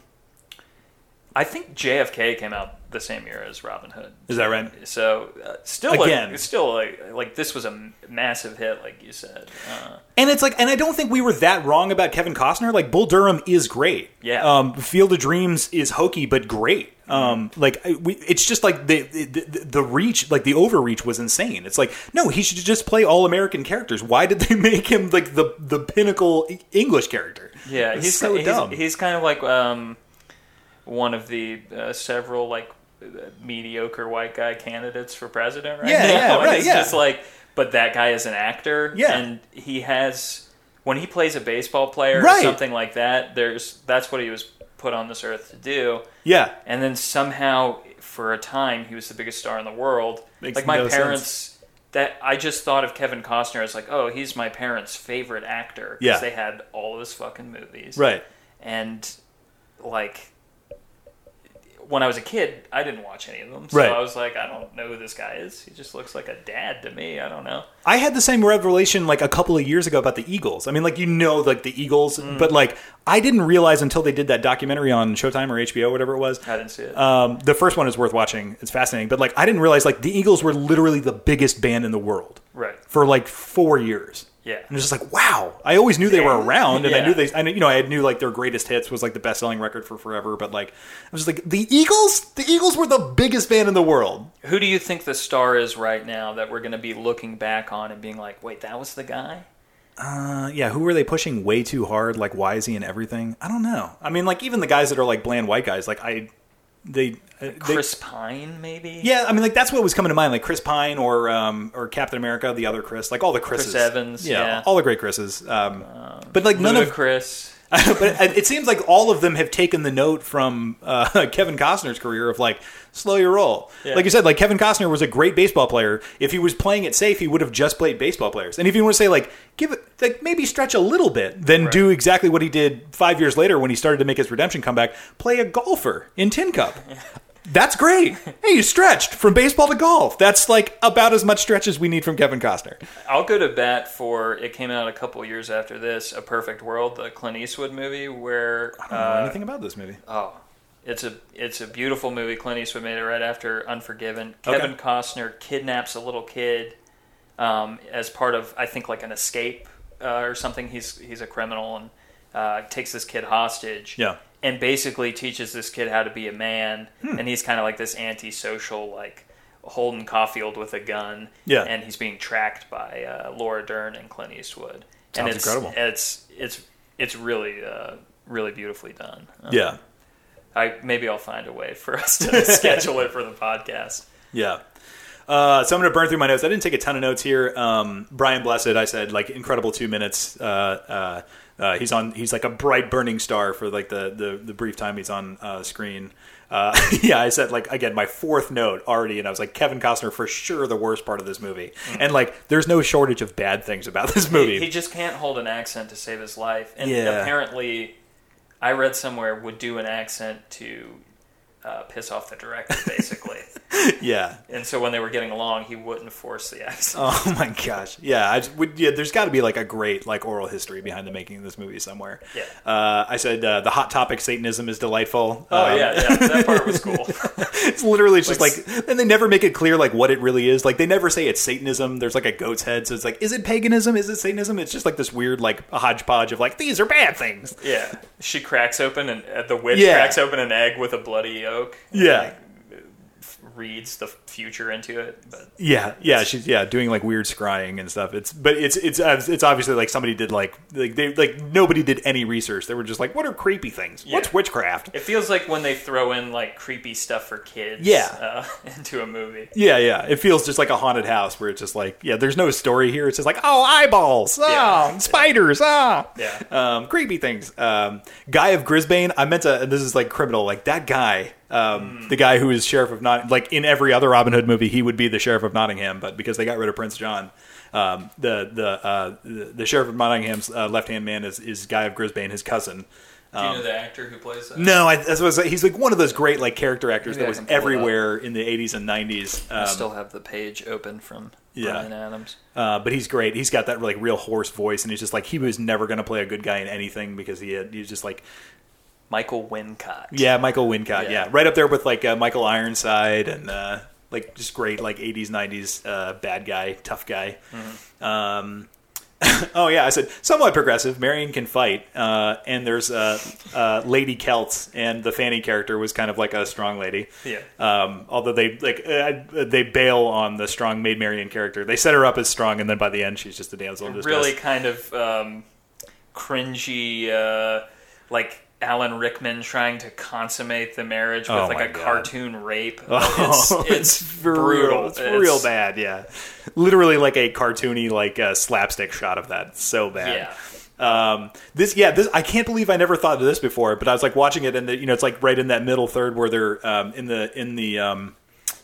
I think JFK came out the same year as Robin Hood. Is that right? So uh, still, Again. like, still like, like this was a massive hit, like you said. Uh, And it's like, and I don't think we were that wrong about Kevin Costner. Like Bull Durham is great. Yeah. Um, Field of Dreams is hokey but great. Um, like we, it's just like the, the the reach, like the overreach was insane. It's like no, he should just play all American characters. Why did they make him like the the pinnacle English character? yeah, It's he's so dumb. he's kind of like um, one of the uh, several like mediocre white guy candidates for president right Yeah, now. yeah, And right, It's yeah. just like, but that guy is an actor. Yeah. and he has when he plays a baseball player Right. or something like that. There's that's what he was put on this earth to do. yeah, and then somehow for a time he was the biggest star in the world. Makes like my no parents, that I just thought of Kevin Costner as like, oh, he's my parents' favorite actor. 'cause Yeah. they had all of his fucking movies, right. And like when I was a kid, I didn't watch any of them. So Right. I was like, I don't know who this guy is. He just looks like a dad to me. I don't know. I had the same revelation like a couple of years ago about the Eagles. I mean, like you know, like the Eagles, Mm. but like I didn't realize until they did that documentary on Showtime or HBO, whatever it was. I didn't see it. Um, the first one is worth watching. It's fascinating, but like I didn't realize like the Eagles were literally the biggest band in the world right. for like four years. Yeah. And it's just like, wow. I always knew they were around, and I knew they. I knew, you know, I knew like their greatest hits was like the best selling record for forever. But like, I was just like, the Eagles. The Eagles were the biggest band in the world. Who do you think the star is right now that we're going to be looking back on and being like, wait, that was the guy? Uh, yeah, who were they pushing way too hard? Like Wisey and everything. I don't know. I mean, like even the guys that are like bland white guys, like I, they, uh, they Chris Pine, maybe? Yeah, I mean, like that's what was coming to mind, like Chris Pine or um, or Captain America, the other Chris, like all the Chris's, Evans, yeah. all the great Chris's. Um, but like none of, Chris. but it it seems like all of them have taken the note from uh, Kevin Costner's career of like slow your roll. Yeah. Like you said, like Kevin Costner was a great baseball player. If he was playing it safe, he would have just played baseball players. And if you want to say like give it like maybe stretch a little bit, then do exactly what he did five years later when he started to make his redemption comeback. Play a golfer in Tin Cup. That's great. Hey, you stretched from baseball to golf. That's like about as much stretch as we need from Kevin Costner. I'll go to bat for it came out a couple years after this, A Perfect World, the Clint Eastwood movie, where I don't know uh, anything about this movie. oh, it's a it's a beautiful movie. Clint Eastwood made it right after Unforgiven. Okay. Kevin Costner kidnaps a little kid um, as part of I think like an escape uh, or something. He's he's a criminal and uh, takes this kid hostage. Yeah. And basically teaches this kid how to be a man. Hmm. And he's kind of like this antisocial like. Holden Caulfield with a gun, Yeah. and he's being tracked by uh, Laura Dern and Clint Eastwood. and Sounds it's, incredible. It's it's it's really uh, really beautifully done. Um, Yeah. I maybe I'll find a way for us to schedule it for the podcast. Yeah. Uh, so I'm going to burn through my notes. I didn't take a ton of notes here. Um, Brian Blessed, I said like incredible two minutes. Uh, uh, he's on. He's like a bright burning star for like the the, the brief time he's on uh, screen. Uh, yeah, I said like again my fourth note already, and I was like Kevin Costner for sure the worst part of this movie, and like there's no shortage of bad things about this movie. He, he just can't hold an accent to save his life, and Yeah. apparently, I read somewhere would do an accent to uh, piss off the director, basically. yeah. and so when they were getting along, he wouldn't force the accent. Oh my gosh. Yeah, I just, would, yeah. There's got to be like a great like oral history behind the making of this movie somewhere. Yeah. Uh, I said uh, the hot topic Satanism is delightful. Oh Um, yeah, yeah, that part was cool. It's literally just Like- like, and they never make it clear like what it really is. Like they never say it's Satanism. There's like a goat's head, so it's like, is it paganism? Is it Satanism? It's just like this weird like a hodgepodge of like these are bad things. yeah, she cracks open and uh, the witch Yeah. cracks open an egg with a bloody and, Yeah. like, reads the future into it, but Yeah, yeah, she's yeah doing like weird scrying and stuff. It's but it's it's it's obviously like somebody did like like they like nobody did any research. They were just like, what are creepy things? Yeah. What's witchcraft? It feels like when they throw in like creepy stuff for kids, Yeah. uh, into a movie. Yeah, yeah. It feels just like a haunted house where it's just like, yeah, there's no story here. It's just like, oh, eyeballs, oh, Yeah. spiders, ah, Yeah. um, creepy things. Um, guy of Gisborne. I meant to. This is like criminal. Like that guy, um, the guy who is sheriff of not like in every other Robin Hood movie, he would be the sheriff of Nottingham, but because they got rid of Prince John. Um, the the, uh, the the sheriff of Nottingham's uh, left hand man is, is Guy of Gisborne, his cousin. Do you know the actor who plays that? No, I, that's what I was, he's like one of those great like character actors Maybe that was can pull it up. everywhere in the 80s and 90s. I Um, still have the page open from Yeah. Bryan Adams. Uh, but he's great. He's got that like real hoarse voice, and he's just like he was never going to play a good guy in anything because he had, he was just like Michael Wincott. yeah, Michael Wincott, yeah, Yeah. right up there with like uh, Michael Ironside and uh, like just great like '80s '90s uh, bad guy, tough guy. Um, oh yeah, I said somewhat progressive. Marian can fight, uh, and there's uh, uh, Lady Kelt, and the Fanny character was kind of like a strong lady. Yeah. Um, although they like uh, they bail on the strong Maid Marian character. They set her up as strong, and then by the end, she's just a damsel in distress. really kind of um, cringy, uh, like Alan Rickman trying to consummate the marriage with Oh like a God. cartoon rape. Oh, it's, it's, brutal. Real. It's, real bad. Yeah, literally like a cartoony, like uh, slapstick shot of that. It's so bad. Yeah. Um, this, yeah, this. I can't believe I never thought of this before. But I was like watching it, and the, you know, it's like right in that middle third where they're um, in the in the um,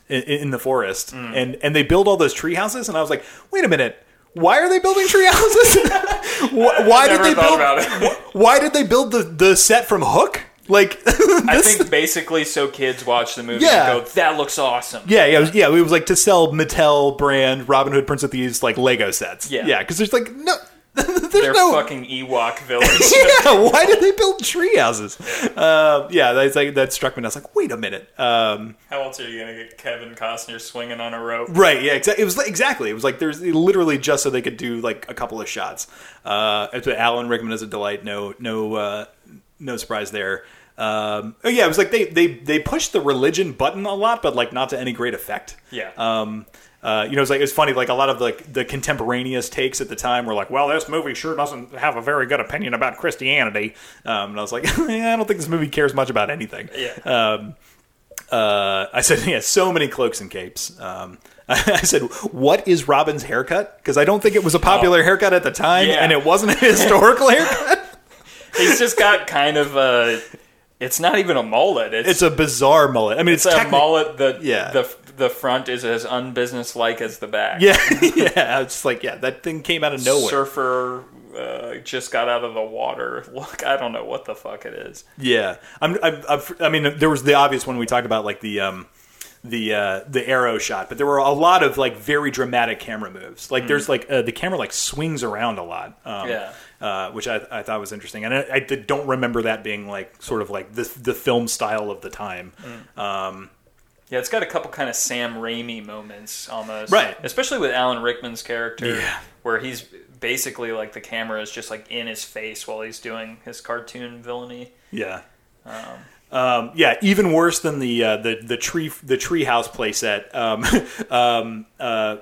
in, in the forest, Mm. and and they build all those tree houses, and I was like, wait a minute. Why are they building tree houses? why, why did they build? about it. Why did they build the, the set from Hook? Like, I think basically so kids watch the movie Yeah. and go, "That looks awesome." Yeah, yeah, it was, yeah. It was like to sell Mattel brand Robin Hood Prince of Thieves like Lego sets. Yeah. yeah, because there's like no, there's They're no. fucking Ewok village. yeah, why did they build tree houses? Uh, yeah, that's like that struck me. and I was like, wait a minute. Um, How else are you gonna get Kevin Costner swinging on a rope? right? Yeah, exactly. It was like, exactly. It was like there's literally just so they could do like a couple of shots. Uh, Alan Rickman is a delight. No, no, uh, no surprise there. Um, oh yeah, it was like they they they pushed the religion button a lot, but like not to any great effect. Yeah. Um, uh, you know, it's like it's funny. Like a lot of like the contemporaneous takes at the time were like, "Well, this movie sure doesn't have a very good opinion about Christianity." Um, and I was like, yeah, "I don't think this movie cares much about anything." Yeah. Um, uh, I said, "Yeah, so many cloaks and capes." Um, I said, "What is Robin's haircut?" Because I don't think it was a popular haircut at the time, Yeah. and it wasn't a historical haircut. He's just got kind of a. It's not even a mullet. It's, It's a bizarre mullet. I mean, it's, it's a mullet that Yeah. the the front is as unbusinesslike as the back. Yeah, yeah. It's like yeah, that thing came out of nowhere. Surfer uh, just got out of the water. Look, I don't know what the fuck it is. Yeah, I'm, I'm, I'm, I mean, there was the obvious one we talked about, like the um, the uh, the arrow shot, but there were a lot of like very dramatic camera moves. Like there's like uh, the camera like swings around a lot. Um, Yeah. Uh, which I, I thought was interesting, and I, I don't remember that being like sort of like the the film style of the time. Um, Yeah, it's got a couple kind of Sam Raimi moments almost. Right. Especially with Alan Rickman's character, Yeah. where he's basically like the camera is just like in his face while he's doing his cartoon villainy. Yeah. Um, yeah, even worse than the uh, the the tree the treehouse playset. Um, um, uh,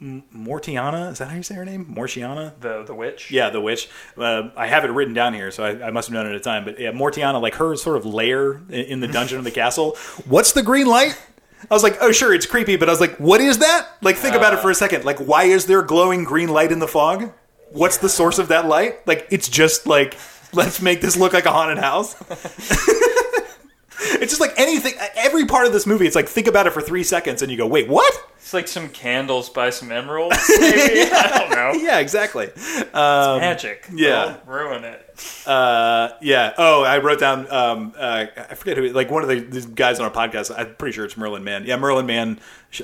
Mortianna is that how you say her name? Mortianna. The the witch. Yeah, the witch. Uh, I have it written down here, so I, I must have known it at a time. But yeah, Mortianna, like her sort of lair in, in the dungeon of the castle. What's the green light? I was like, oh, sure, it's creepy, but I was like, what is that? Like, think about it for a second. Like, why is there glowing green light in the fog? What's the source of that light? Like, it's just like, let's make this look like a haunted house. it's just like anything, every part of this movie, it's like, think about it for three seconds and you go, wait, what? It's like some candles by some emeralds. Maybe I don't know. Yeah, exactly. Magic. yeah. Ruin it. Uh, yeah. Oh, I wrote down. Um, uh, I forget who. Like one of the these guys on our podcast. I'm pretty sure it's Merlin Mann. Yeah, Merlin Mann.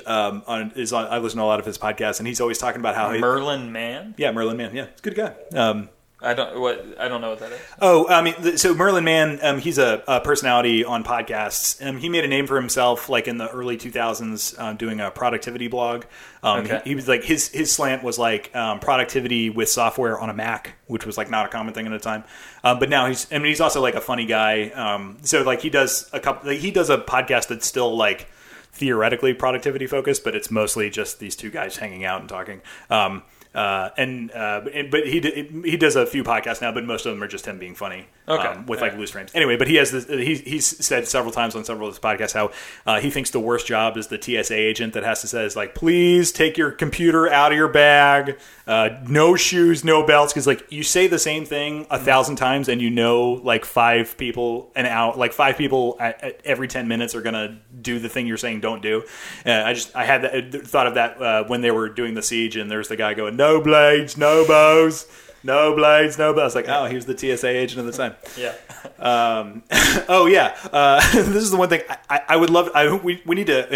Um, on is on. I listen to a lot of his podcasts, and he's always talking about how. He, Merlin Mann. yeah, Merlin Mann. Yeah, it's a good guy. Um, I don't what I don't know what that is. Oh, I mean, so Merlin Mann, um, he's a, a personality on podcasts. Um, he made a name for himself, like in the early 2000s, uh, doing a productivity blog. Um, Okay. he, he was like his his slant was like um, productivity with software on a Mac, which was like not a common thing at the time. Um, but now he's, I mean, he's also like a funny guy. Um, so like he does a couple, like, he does a podcast that's still like theoretically productivity focused, but it's mostly just these two guys hanging out and talking. Um, uh, and uh, but- but he he does a few podcasts now, but most of them are just him being funny. Okay. um, with like loose frames. Anyway, but he has this. He, he's said several times on several of his podcasts how uh, he thinks the worst job is the TSA agent that has to say is like, please take your computer out of your bag, uh, no shoes, no belts, because like you say the same thing a thousand times and you know like five people an hour, like five people at, at every ten minutes are gonna do the thing you're saying don't do. Uh, I just I had that, thought of that uh, when they were doing the siege and there's the guy going no blades, no bows. No blades, no was like, oh, he was the TSA agent at the time. Yeah. Oh yeah, uh, this is the one thing I, I, would love. I, we we need to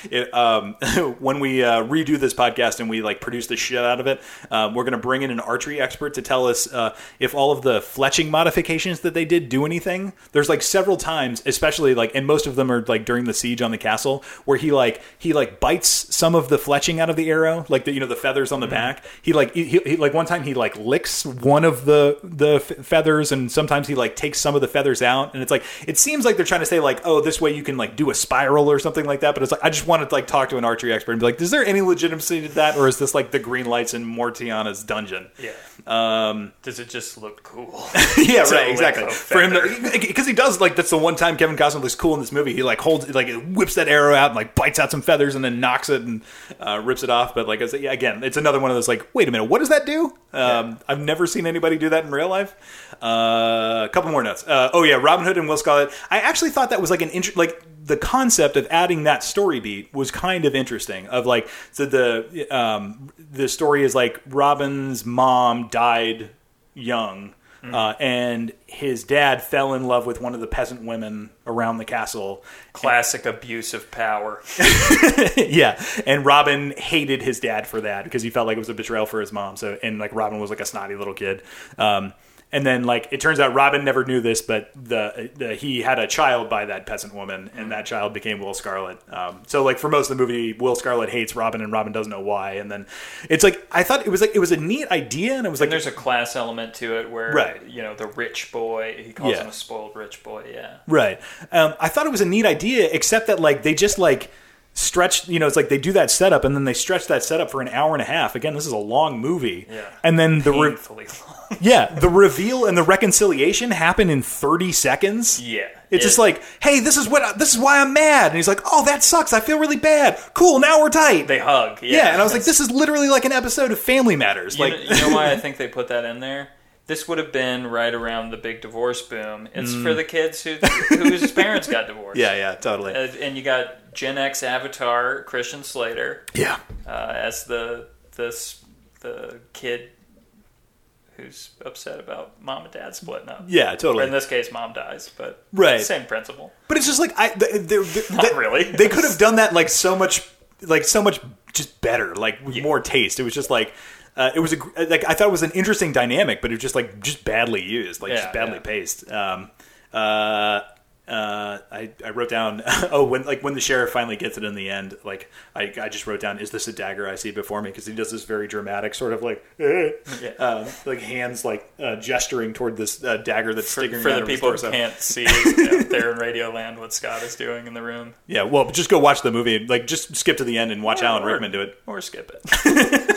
it, um, when we uh, redo this podcast and we like produce the shit out of it. Um, we're going to bring in an archery expert to tell us uh, if all of the fletching modifications that they did do anything. There's like several times, especially like, and most of them are like during the siege on the castle, where he like he like bites some of the fletching out of the arrow, like the you know the feathers on the back. He like he, he like one time he like licks one of the the f- feathers, and sometimes he like takes some of the feathers out, and it's like it seems like they're trying to say like oh this way you can like do a spiral or something like that, but it's like I just wanted to like talk to an archery expert and be like, is there any legitimacy to that, or is this like the green lights in Mortianna's dungeon? Yeah. Um, Does it just look cool? yeah, right, exactly. For him, because he does like that's the one time Kevin Costner looks cool in this movie. He like holds, like whips that arrow out and like bites out some feathers and then nocks it and uh, rips it off. But like I said, yeah, again, it's another one of those like, wait a minute, what does that do? Um, I've never seen anybody do that in real life. Uh, a couple more notes. Uh, oh yeah, Robin Hood and Will Scarlet. I actually thought that was like an int- like the concept of adding that story beat was kind of interesting. Of like, so the um, the story is like Robin's mom died young. Uh, and his dad fell in love with one of the peasant women around the castle. Classic abuse of power. yeah, and Robin hated his dad for that because he felt like it was a betrayal for his mom. So, and like Robin was like a snotty little kid. Um, and then like it turns out Robin never knew this, but the, the he had a child by that peasant woman, and that child became Will Scarlet. Um, so like for most of the movie, Will Scarlet hates Robin, and Robin doesn't know why. And then it's like I thought it was like it was a neat idea, and it was like And there's a class element to it where, Right. you know, the rich boy, he calls Yeah. him a spoiled rich boy, yeah. Right. Um, I thought it was a neat idea, except that like they just like stretched. You know, it's like they do that setup and then they stretch that setup for an hour and a half. Again, this is a long movie. Yeah. And then the re- long. yeah the reveal and the reconciliation happen in thirty seconds. yeah. It's It- just like, hey, this is what this is why I'm mad, and he's like, oh, that sucks. I feel really bad. Cool, now we're tight. they hug. Yeah. yeah, and I was like, this is literally like an episode of Family Matters. You, Like, know, you know why I think they put that in there? This would have been right around the big divorce boom. It's for the kids who whose parents got divorced. Mm. yeah, yeah, totally. Uh, and you got Gen X avatar Christian Slater yeah, uh, as the the the kid who's upset about mom and dad splitting up. yeah, Or totally. in this case, mom dies, but Right. same principle. But it's just like I, they, they, they, Not really. They could have done that like so much, like so much just better, like with more taste. It was just like. Uh, it was a like I thought it was an interesting dynamic, but it was just like just badly used, like Yeah, just badly yeah. paced. Um, uh, uh, I, I wrote down oh when like when the sheriff finally gets it in the end, like I, I just wrote down is this a dagger I see before me because he does this very dramatic sort of like eh, um, like hands like uh, gesturing toward this uh, dagger that's For, sticking for out the people who can't see out there in Radio Land what Scott is doing in the room, Yeah, well, just go watch the movie. Like, just skip to the end and watch Alan or- Rickman do it. or skip it.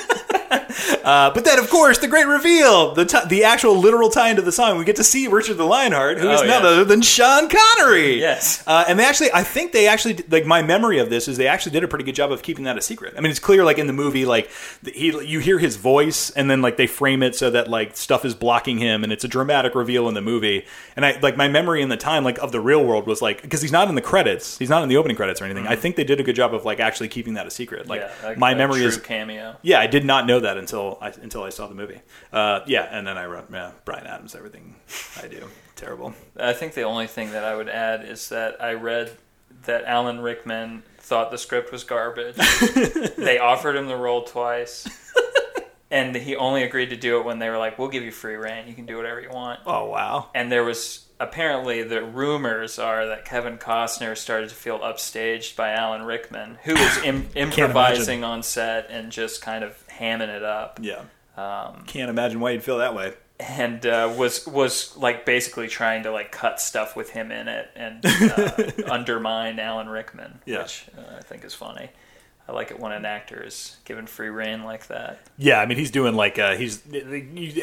Uh, but then, of course, the great reveal, the t- the actual literal tie into the song, we get to see Richard the Lionheart, who is Oh, none other than Sean Connery. Yes. Uh, and they actually, I think they actually, like, my memory of this is they actually did a pretty good job of keeping that a secret. I mean, it's clear, like, in the movie, like, he, you hear his voice, and then, like, they frame it so that, like, stuff is blocking him, and it's a dramatic reveal in the movie. And I, like, my memory in the time, like, of the real world was, like, because he's not in the credits, he's not in the opening credits or anything. I think they did a good job of, like, actually keeping that a secret. Like, Mm-hmm. yeah, a- my a memory true is cameo. yeah, I did not know that until I until I saw the movie. Uh, yeah, and then I wrote, yeah, Bryan Adams, everything I do, terrible. I think the only thing that I would add is that I read that Alan Rickman thought the script was garbage. they offered him the role twice. And he only agreed to do it when they were like, "We'll give you free reign. You can do whatever you want." Oh wow, And there was apparently the rumors are that Kevin Costner started to feel upstaged by Alan Rickman, who was Im- improvising on set and just kind of hamming it up. yeah, Um, can't imagine why you'd feel that way. and uh, was was like basically trying to like cut stuff with him in it and uh, undermine Alan Rickman, Yeah. which uh, I think is funny. I like it when an actor is given free reign like that. Yeah, I mean he's doing like uh, he's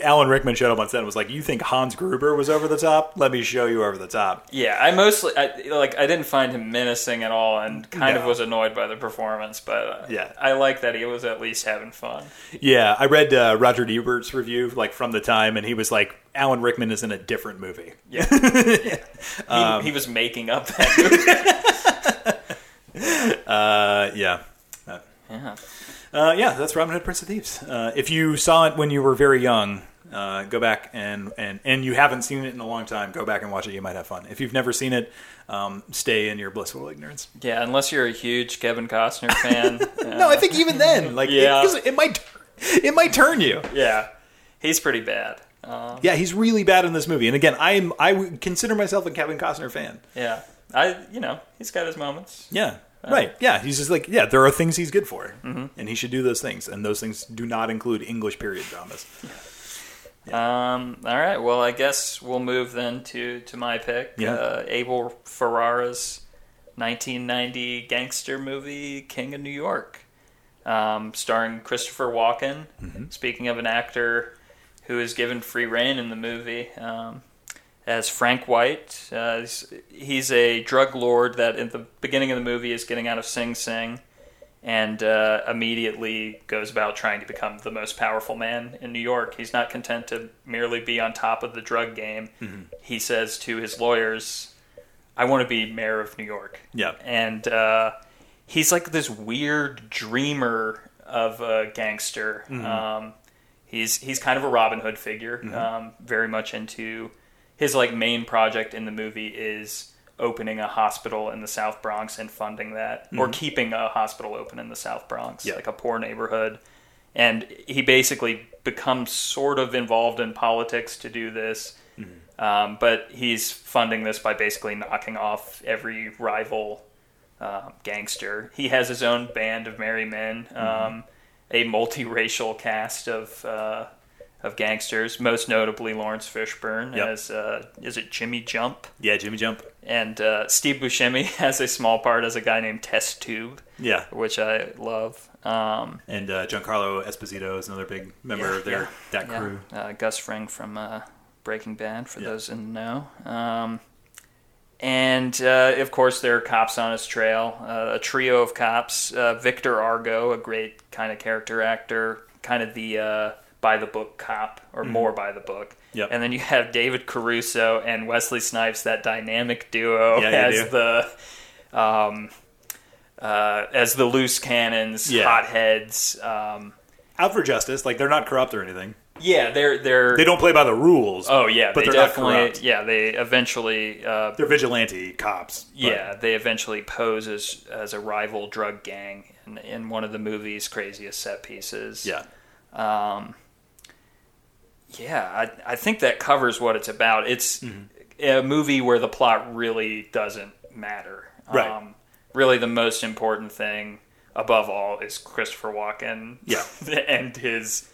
Alan Rickman showed up on set and was like, "You think Hans Gruber was over the top? Let me show you over the top." Yeah, I mostly I, like I didn't find him menacing at all, and kind of was annoyed by the performance. But uh, Yeah. I like that he was at least having fun. Yeah, I read uh, Roger Ebert's review like from the time, and he was like, "Alan Rickman is in a different movie." Yeah, he, he was making up that movie. Uh, yeah. Yeah. Uh, yeah, that's Robin Hood, Prince of Thieves. Uh, if you saw it when you were very young, uh, go back and, and and you haven't seen it in a long time, go back and watch it. You might have fun. If you've never seen it, um, stay in your blissful ignorance. yeah, unless you're a huge Kevin Costner fan. No, I think even then, like, Yeah. it, it might it might turn you. yeah, he's pretty bad. Um, Yeah, he's really bad in this movie. And again, I'm I consider myself a Kevin Costner fan. Yeah, I you know he's got his moments. Yeah. Right. Yeah. He's just like, yeah, there are things he's good for. And he should do those things. And those things do not include English period dramas. Yeah. Um, all right, well I guess we'll move then to to my pick. Yeah. Uh, Abel Ferrara's 1990 gangster movie King of New York, um, starring Christopher Walken. Speaking of an actor who is given free reign in the movie. Um, as Frank White. Uh, he's, he's a drug lord that in the beginning of the movie is getting out of Sing Sing and uh, immediately goes about trying to become the most powerful man in New York. He's not content to merely be on top of the drug game. He says to his lawyers, I want to be mayor of New York. Yeah. And uh, he's like this weird dreamer of a gangster. Um, he's he's kind of a Robin Hood figure, Mm-hmm. um, very much into his like main project in the movie is opening a hospital in the South Bronx and funding that, or keeping a hospital open in the South Bronx, Mm-hmm. Yeah. like a poor neighborhood. And he basically becomes sort of involved in politics to do this. Mm-hmm. Um, but he's funding this by basically knocking off every rival uh, gangster. He has his own band of merry men, um, a multiracial cast of uh, of gangsters, most notably Laurence Fishburne Yep. as uh, is it Jimmy Jump, Yeah, Jimmy Jump. and uh, Steve Buscemi has a small part as a guy named Test Tube, Yeah, which I love. Um, and uh, Giancarlo Esposito is another big member Yeah, of their yeah, that yeah. crew. Uh, Gus Fring from uh, Breaking Bad, for Yeah. those in the know. Um, and uh, of course, there are cops on his trail. Uh, a trio of cops. Uh, Victor Argo, a great kind of character actor, kind of the uh, by the book cop, or more by the book. Mm-hmm. Yep. And then you have David Caruso and Wesley Snipes, that dynamic duo, Yeah, as do. the um, uh, as the loose cannons, Yeah. hotheads. Um, Out for justice, like they're not corrupt or anything. yeah, they're they're They don't play by the rules. Oh yeah, but they they're not definitely corrupt. yeah they eventually uh, They're vigilante cops. but- yeah they eventually pose as as a rival drug gang in, in one of the movie's craziest set pieces. yeah, Um, yeah, I I think that covers what it's about. It's Mm-hmm. a movie where the plot really doesn't matter. Right. Um, really, the most important thing above all is Christopher Walken. Yeah. and his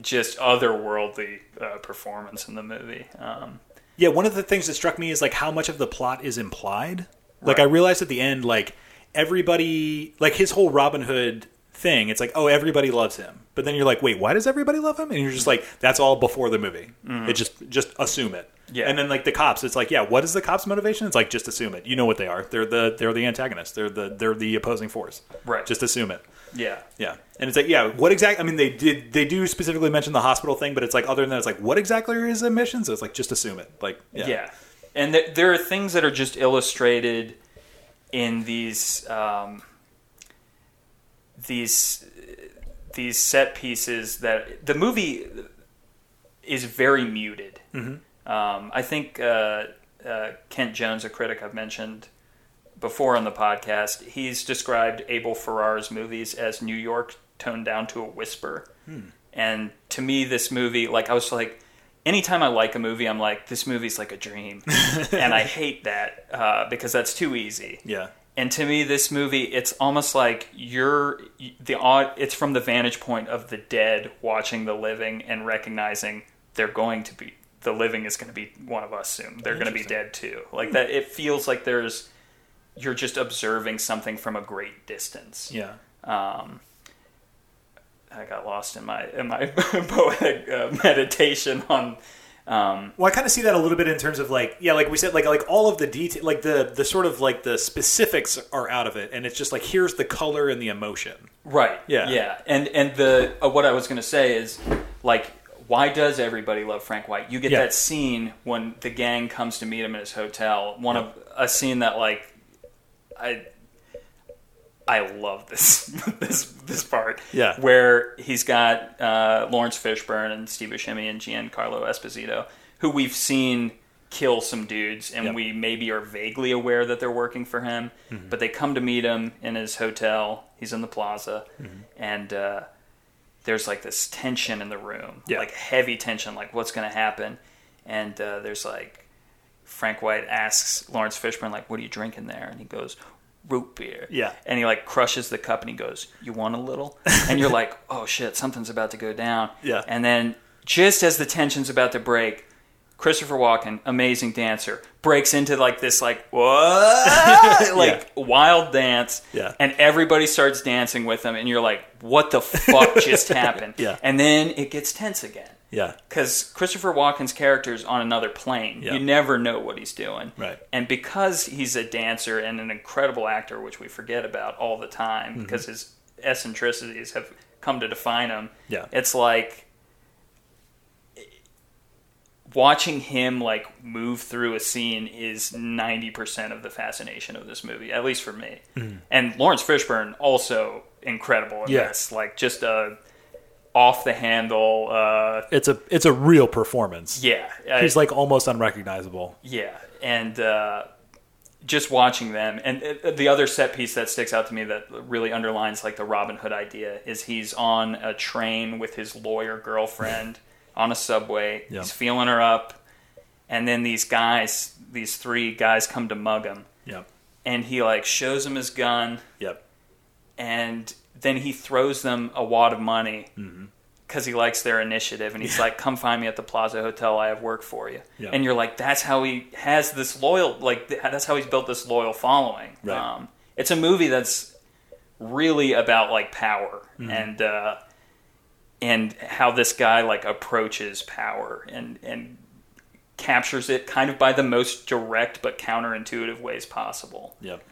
just otherworldly uh, performance in the movie. Um, yeah. One of the things that struck me is like how much of the plot is implied. Like Right. I realized at the end, like everybody, like his whole Robin Hood thing. It's like, oh, everybody loves him. But then you're like, wait, why does everybody love him? And you're just like, that's all before the movie. It just just assume it. Yeah. And then like the cops, it's like, yeah, what is the cops' motivation? It's like just assume it. You know what they are. They're the they're the antagonists. They're the they're the opposing force. Right. Just assume it. yeah. Yeah, and it's like, yeah, what exactly? I mean, they did they do specifically mention the hospital thing, but it's like other than that, it's like, what exactly are his missions? So it's like, just assume it. Like, yeah, Yeah, and th- there are things that are just illustrated in these um, these these set pieces that the movie is very muted. Mm-hmm. Um, I think uh, uh, Kent Jones, a critic I've mentioned before on the podcast, he's described Abel Ferrara's movies as New York toned down to a whisper. Hmm. And to me, this movie, like, I was like, anytime I like a movie, I'm like, this movie's like a dream. and I hate that uh, because that's too easy. yeah, And to me, this movie, it's almost like you're the odd. It's from the vantage point of the dead watching the living and recognizing they're going to be the living is going to be one of us soon. They're going to be dead too. Like that, it feels like there's you're just observing something from a great distance. yeah, Um, I got lost in my in my poetic uh, meditation on. Um, Well, I kind of see that a little bit in terms of like, yeah, like we said, like like all of the detail, like the the sort of like the specifics are out of it, and it's just like here's the color and the emotion. Right. Yeah. Yeah. And and the uh, what I was going to say is like why does everybody love Frank White? You get Yeah. that scene when the gang comes to meet him in his hotel. One of a scene that like I I love this this this part. Yeah. Where he's got uh, Laurence Fishburne and Steve Buscemi and Giancarlo Esposito, who we've seen kill some dudes, and Yep. we maybe are vaguely aware that they're working for him. Mm-hmm. But they come to meet him in his hotel. He's in the plaza, Mm-hmm. and uh, there's like this tension in the room, Yeah. like heavy tension, like what's going to happen. And uh, there's like Frank White asks Laurence Fishburne, like, "What are you drinking there?" And he goes, "Root beer." Yeah. And he like crushes the cup and he goes, "You want a little?" And you're like, "Oh shit, something's about to go down." Yeah. And then just as the tension's about to break, Christopher Walken, amazing dancer, breaks into like this like what like wild dance. Yeah. And everybody starts dancing with him, and you're like, "What the fuck just happened?" Yeah. And then it gets tense again Yeah, because Christopher Walken's character is on another plane. Yeah. You never know what he's doing. Right. And because he's a dancer and an incredible actor, which we forget about all the time Mm-hmm. because his eccentricities have come to define him. Yeah. It's like watching him like move through a scene is 90% of the fascination of this movie at least for me and laurence fishburne also incredible in Mm-hmm. Yeah. like just a off the handle. Uh, It's a it's a real performance. yeah, I- He's like almost unrecognizable. Yeah, and uh, just watching them, and uh, the other set piece that sticks out to me that really underlines like the Robin Hood idea is he's on a train with his lawyer girlfriend on a subway. Yeah. He's feeling her up, and then these guys, these three guys, come to mug him, Yep. and he like shows them his gun, Yep. and then he throws them a wad of money. Mm-hmm. Because he likes their initiative, and he's like, "Come find me at the Plaza Hotel. I have work for you." Yeah. And you're like, "That's how he has this loyal, like that's how he's built this loyal following." Right. Um, it's a movie that's really about like power Mm-hmm. and uh, and how this guy like approaches power and and captures it kind of by the most direct but counterintuitive ways possible. Yep.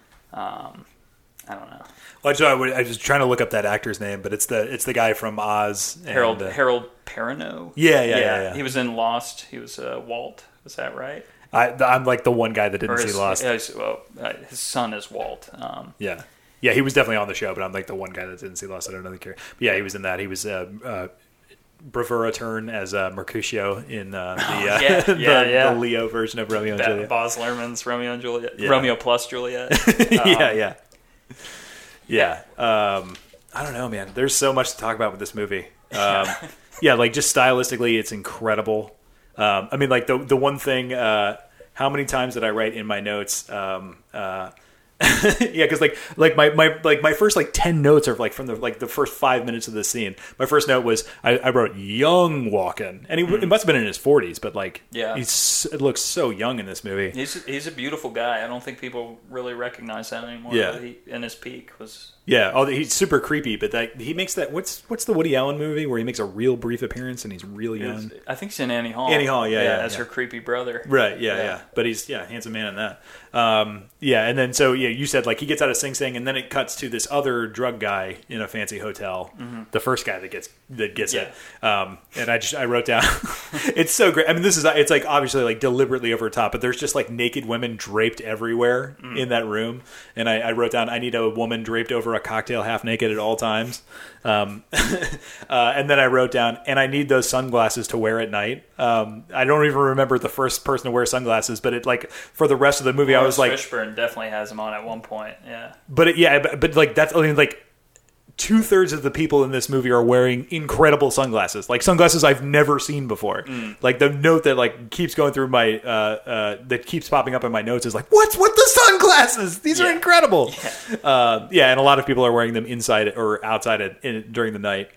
I don't know. Well, I, I was- I was trying to look up that actor's name, but it's the it's the guy from Oz. and, Harold uh, Harold Perrineau. Yeah, yeah, yeah, yeah. He was in Lost. He was uh, Walt. Was that right? I, I'm like the one guy that didn't Or see Lost. his, well, uh, his son is Walt. Um, Yeah. Yeah, he was definitely on the show, but I'm like the one guy that didn't see Lost. I don't know the care. But yeah, he was in that. He was uh, uh, bravura turn as uh, Mercutio in uh, the, uh, yeah, the, yeah, yeah. the Leo version of Romeo and that Juliet. Baz Luhrmann's Romeo and Juliet. Yeah. Romeo plus Juliet. yeah, yeah, yeah. Um, I don't know, man. There's so much to talk about with this movie. Um, yeah, like just stylistically, it's incredible. Um, I mean, like the the one thing. Uh, how many times did I write in my notes? Um, uh, yeah, because like like my, my like my first like ten notes are like from the like the first five minutes of the scene. My first note was I, I wrote young Walken, and he it hmm. must have been in his forties, but like Yeah. he's it looks so young in this movie. he's he's a beautiful guy. I don't think people really recognize that anymore. Yeah. he, in his peak was Yeah, oh, he's super creepy, but that he makes that. What's what's the Woody Allen movie where he makes a real brief appearance and he's real young? I think it's in Annie Hall. Annie Hall, yeah, yeah, as yeah. her creepy brother. Right, yeah, Yeah. yeah, But he's yeah, handsome man in that. Um, yeah, and then so yeah, you said like he gets out of Sing Sing, and then it cuts to this other drug guy in a fancy hotel, the first guy that gets that gets it. Um, and I just I wrote down, it's so great. I mean, this is it's like obviously like deliberately over top, but there's just like naked women draped everywhere in that room, and I, I wrote down I need a woman draped over a cocktail half naked at all times. Um, uh, and then I wrote down, and I need those sunglasses to wear at night. Um, I don't even remember the first person to wear sunglasses, but it like for the rest of the movie, I was like, Fishburne definitely has them on at one point. Yeah, but it, yeah, but, but like that's I mean like two thirds of the people in this movie are wearing incredible sunglasses, like sunglasses I've never seen before. Like the note that like keeps going through my uh, uh, that keeps popping up in my notes is like, what's with the sunglasses? These are incredible. Yeah. Uh, yeah, and a lot of people are wearing them inside or outside it in, during the night.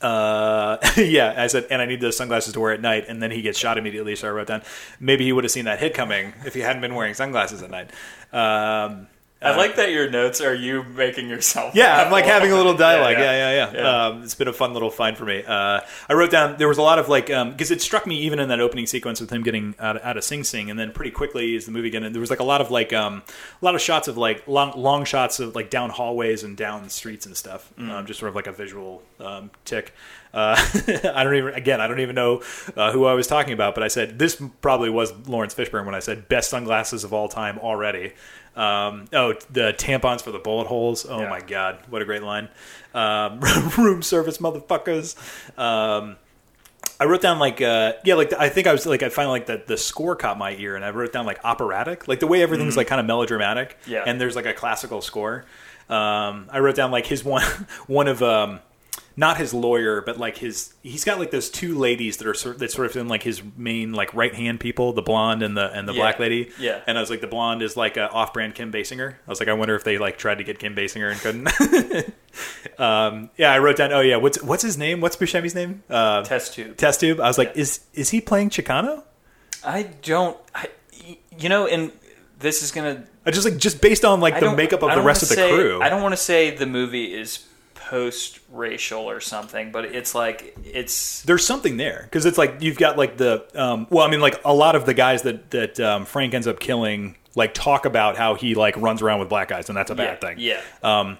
Uh, yeah, I said, and I need those sunglasses to wear at night. And then he gets shot immediately. So I wrote down, maybe he would have seen that hit coming if he hadn't been wearing sunglasses at night. Um, I like that your notes are you making yourself. yeah, I'm like having a little dialogue. Yeah, Yeah, yeah. yeah, yeah. Um, it's been a fun little find for me. Uh, I wrote down there was a lot of like because it struck me even in that opening sequence with him getting out, out of Sing Sing, and then pretty quickly as the movie getting there was like a lot of like um, a lot of shots of like long, long shots of like down hallways and down streets and stuff. Um, just sort of like a visual um, tick. Uh, I don't even again I don't even know uh, who I was talking about, but I said this probably was Laurence Fishburne when I said best sunglasses of all time already. Um, oh, the tampons for the bullet holes. Oh Yeah. my god, what a great line. Um, room service motherfuckers. Um, I wrote down like uh, yeah, like I think I was like I finally like the the score caught my ear, and I wrote down like operatic, like the way everything's like kind of melodramatic. Yeah. and there's like a classical score. Um, I wrote down like his one one of um, not his lawyer, but like his he's got like those two ladies that are sort that sort of in like his main like right hand people, the blonde and the and the Yeah. black lady. Yeah. and I was like the blonde is like a off brand Kim Basinger. I was like I wonder if they like tried to get Kim Basinger and couldn't. um, yeah, I wrote down. Oh yeah, what's what's his name? What's Buscemi's name? Uh, Test tube. Test tube. I was like, Yeah. is is he playing Chicano? I don't. I, you know, and this is gonna. I just like just based on like the makeup of the rest of the say- crew. I don't want to say the movie is post-racial or something, but it's like it's There's something there because it's like you've got like the um, well, I mean, like a lot of the guys that that um, Frank ends up killing like talk about how he like runs around with black guys and that's a bad yeah, thing. Yeah, Um,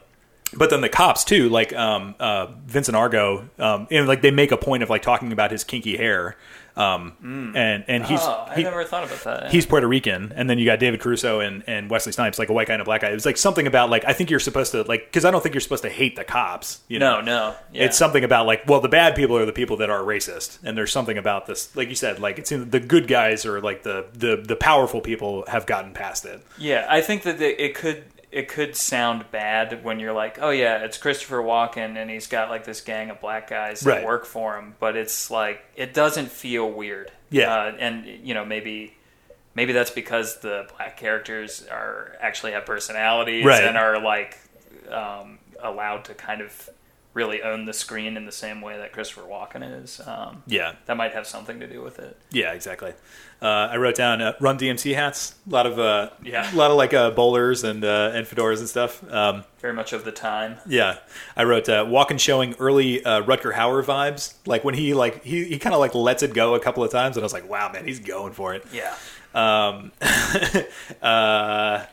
but then the cops too, like um, uh, Vincent Argo, um, and like they make a point of like talking about his kinky hair, um, and and he's oh, I he- never thought about that. he's Puerto Rican, and then you got David Caruso and, and Wesley Snipes, like a white guy and a black guy. It was like something about like I think you're supposed to like because I don't think you're supposed to hate the cops. You know? no, no. Yeah. It's something about like well the bad people are the people that are racist, and there's something about this like you said like it's the good guys or like the the the powerful people have gotten past it. Yeah, I think that it could it could sound bad when you're like, oh yeah, it's Christopher Walken and he's got like this gang of black guys that Right. work for him, but it's like it doesn't feel weird. Yeah. uh, and you know maybe maybe that's because the black characters are actually have personalities Right. and are like um, allowed to kind of really own the screen in the same way that Christopher Walken is. Um, Yeah, that might have something to do with it. yeah, exactly. Uh, I wrote down uh, Run DMC hats, a lot of uh, Yeah. a lot of like uh, bowlers and uh, and fedoras and stuff. Um, Very much of the time. Yeah, I wrote uh, Walken showing early uh, Rutger Hauer vibes. Like when he like he, he kind of like lets it go a couple of times, and I was like, wow, man, he's going for it. Yeah. Um, uh,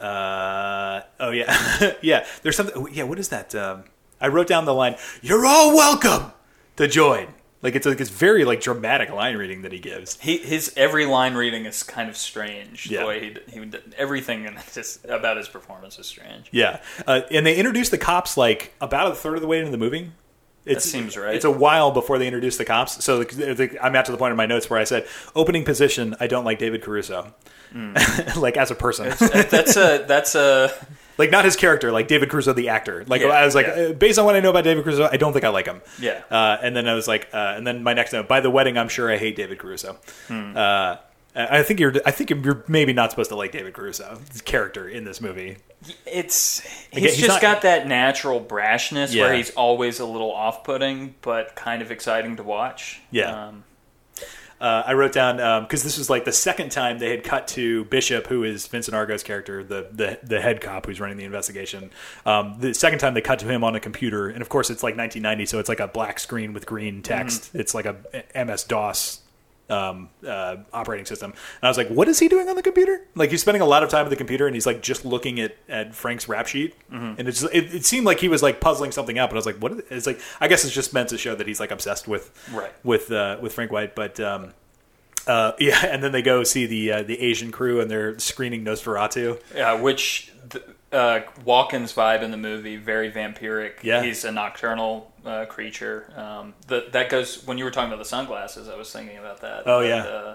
uh, oh yeah, yeah. There's something. oh, Yeah, what is that? Um, I wrote down the line, "You're all welcome to join." Like it's like it's very like dramatic line reading that he gives. He, his every line reading is kind of strange. Yeah. The way he, he everything about his performance is strange. Yeah, uh, and they introduce the cops like about a third of the way into the movie. It seems right. It's a while before they introduce the cops. So the, the, I'm at to the point in my notes where I said, "Opening position, I don't like David Caruso, like as a person, That's a that's a like not his character, like David Caruso the actor. Like Yeah, I was like, yeah. uh, based on what I know about David Caruso, I don't think I like him. Yeah. Uh, and then I was like, uh, and then my next note: by the wedding, I'm sure I hate David Caruso. Hmm. Uh, I think you're. I think you're maybe not supposed to like David Caruso, his character in this movie. it's he's, he's just not- got that natural brashness where he's always a little off putting but kind of exciting to watch. Yeah. Um, Uh, I wrote down because this was like the second time they had cut to Bishop, who is Vincent Argo's character, the the, the head cop who's running the investigation. Um, the second time they cut to him on a computer, and of course it's like 1990, so it's like a black screen with green text. It's like a MS DOS um, uh, operating system. And I was like, what is he doing on the computer? Like he's spending a lot of time at the computer, and he's like just looking at, at Frank's rap sheet, and it's it, it seemed like he was like puzzling something out. But I was like, what? Is, it's like I guess it's just meant to show that he's like obsessed with Right. with uh, with Frank White, but. Um, uh, yeah, and then they go see the uh, the Asian crew, and they're screening Nosferatu. yeah, which th- uh, Walken's vibe in the movie very vampiric. Yeah. he's a nocturnal uh, creature. Um, the, that goes when you were talking about the sunglasses. I was thinking about that. Oh, yeah. uh,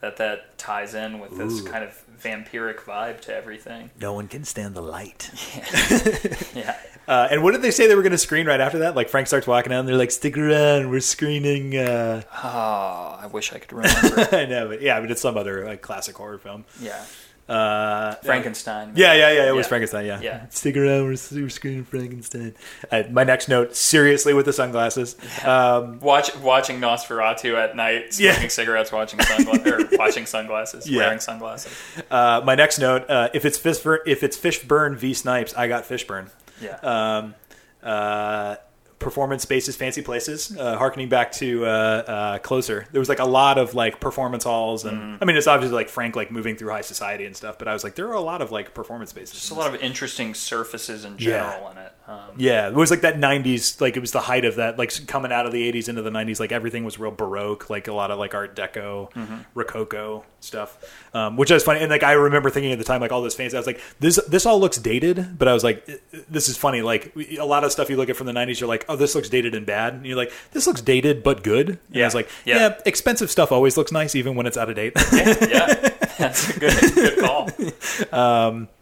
that that ties in with this kind of vampiric vibe to everything. No one can stand the light. Yeah. Uh, and what did they say they were going to screen right after that? Like Frank starts walking out, and they're like, "Stick around, we're screening." Uh... Oh, I wish I could remember. I know, but yeah, I mean, it's some other like classic horror film. yeah. Uh, Frankenstein. Yeah, yeah, yeah. It was Yeah. Frankenstein. Yeah, Yeah. Stick around. We're, we're screening Frankenstein. Uh, my next note: seriously with the sunglasses. Um, Watch, watching Nosferatu at night, Yeah. smoking cigarettes, watching sunglasses, or watching sunglasses, Yeah. wearing sunglasses. uh, my next note: uh, if it's Fishburne, if it's Fishburne v Snipes, I got Fishburne. Yeah. um, uh, performance spaces, fancy places, uh, harkening back to uh, uh, closer. There was like a lot of like performance halls, and Mm-hmm. I mean, it's obviously like Frank like moving through high society and stuff. But I was like, there are a lot of like performance spaces. Just a lot of interesting surfaces in Yeah. general in it. Um, Yeah, it was like that '90s. Like it was the height of that. Like coming out of the '80s into the '90s, like everything was real baroque. Like a lot of like Art Deco, Mm-hmm. Rococo stuff, um, which was funny. And like I remember thinking at the time, like all this fancy. I was like, this this all looks dated, but I was like, this is funny. Like a lot of stuff you look at from the '90s, you're like, oh, this looks dated and bad. And you're like, this looks dated but good. And I Yeah. was like, Yeah. yeah. expensive stuff always looks nice, even when it's out of date. yeah, that's a good, good call.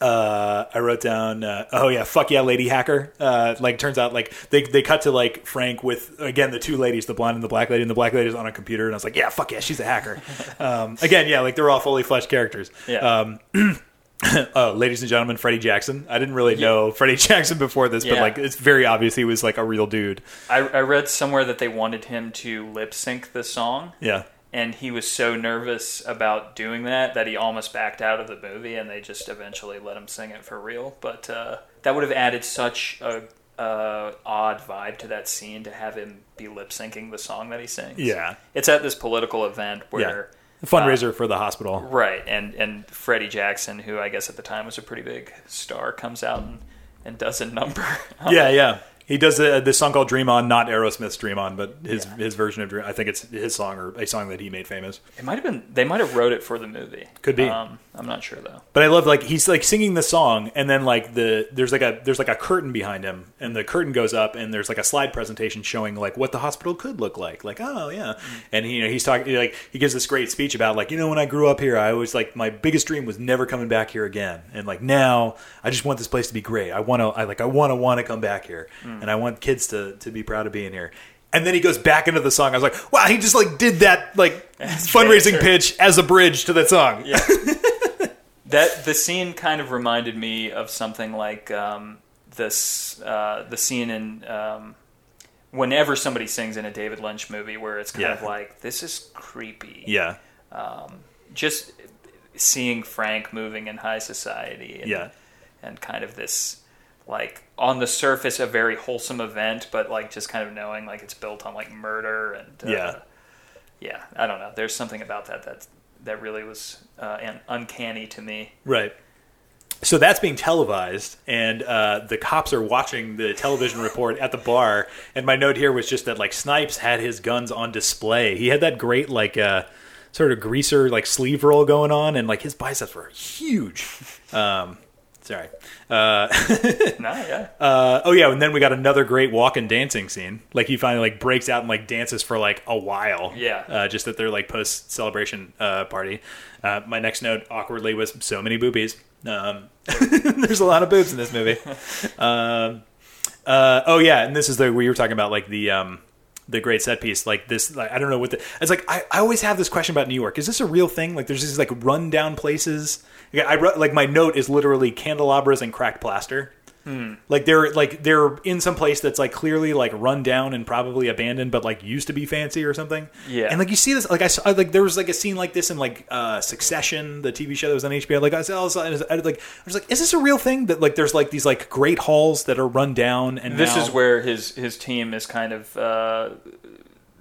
uh, I wrote down, uh, oh yeah, fuck yeah, lady hacker. Uh, like, turns out, like they they cut to like Frank with again the two ladies, the blonde and the black lady, and the black lady's on a computer, and I was like, yeah, fuck yeah, she's a hacker. um, again, yeah, like they're all fully fleshed characters. Yeah. Um, oh, ladies and gentlemen, Freddie Jackson. I didn't really know Freddie Jackson before this, but Yeah. like it's very obvious he was like a real dude. I, I read somewhere that they wanted him to lip sync the song, Yeah. And he was so nervous about doing that that he almost backed out of the movie, and they just eventually let him sing it for real. But uh, that would have added such a uh, odd vibe to that scene to have him be lip syncing the song that he sings. Yeah. it's at this political event where the fundraiser for the hospital. Right, and and Freddie Jackson, who I guess at the time was a pretty big star, comes out and, and does a number. Yeah, yeah. He does this song called "Dream On," not Aerosmith's "Dream On," but his Yeah. his version of "Dream." I think it's his song or a song that he made famous. It might have been they might have wrote it for the movie. Could be. Um, I'm not sure though. But I love like he's like singing the song, and then like the there's like a there's like a curtain behind him, and the curtain goes up, and there's like a slide presentation showing like what the hospital could look like. Like oh yeah, mm. and he, you know he's talking like he gives this great speech about like you know when I grew up here, I was like my biggest dream was never coming back here again, and like now I just want this place to be great. I want to I like I want to want to come back here, mm. and I want kids to to be proud of being here. And then he goes back into the song. I was like, wow, he just like did that like fundraising pitch as a bridge to that song. Yeah. that the scene kind of reminded me of something like um, this uh, the scene in um, whenever somebody sings in a David Lynch movie where it's kind Yeah. of like this is creepy. yeah. Just seeing Frank moving in high society. And, Yeah. And kind of this like on the surface a very wholesome event, but like just kind of knowing like it's built on like murder and uh, Yeah. yeah. I don't know. There's something about that that that really was uh, un- uncanny to me. Right. So that's being televised, and uh, the cops are watching the television report at the bar. And my note here was just that like Snipes had his guns on display. He had that great like uh, sort of greaser like sleeve roll going on, and like his biceps were huge. Um, sorry. Uh, No, yeah. uh, oh yeah, and then we got another great Walken dancing scene. Like he finally like breaks out and like dances for like a while. Yeah. uh, just at their like post celebration uh, party. Uh, my next note awkwardly was so many boobies. Um, there's a lot of boobs in this movie. Um, uh, oh yeah, and this is the we were talking about like the um, the great set piece. Like this, like, I don't know what the. It's like I, I always have this question about New York. Is this a real thing? Like there's these like rundown places. I like my note is literally candelabras and cracked plaster. Like they're like they're in some place that's like clearly like run down and probably abandoned, but like used to be fancy or something. Yeah. and like you see this like I saw like there was like a scene like this in like uh Succession, the TV show that was on HBO. Like I saw, I was, I was like I was like, is this a real thing that like there's like these like great halls that are run down and This now- is where his his team is kind of uh,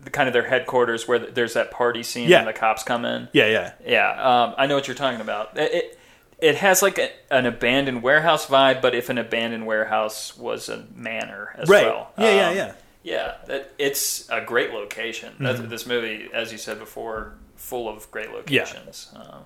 the kind of their headquarters where there's that party scene Yeah. and the cops come in. yeah yeah Yeah, um, I know what you're talking about. It it, it has like a, an abandoned warehouse vibe, but if an abandoned warehouse was a manor as right well. yeah yeah Um, yeah Yeah, that, it's a great location. Mm-hmm. This movie, as you said before, full of great locations. Uh,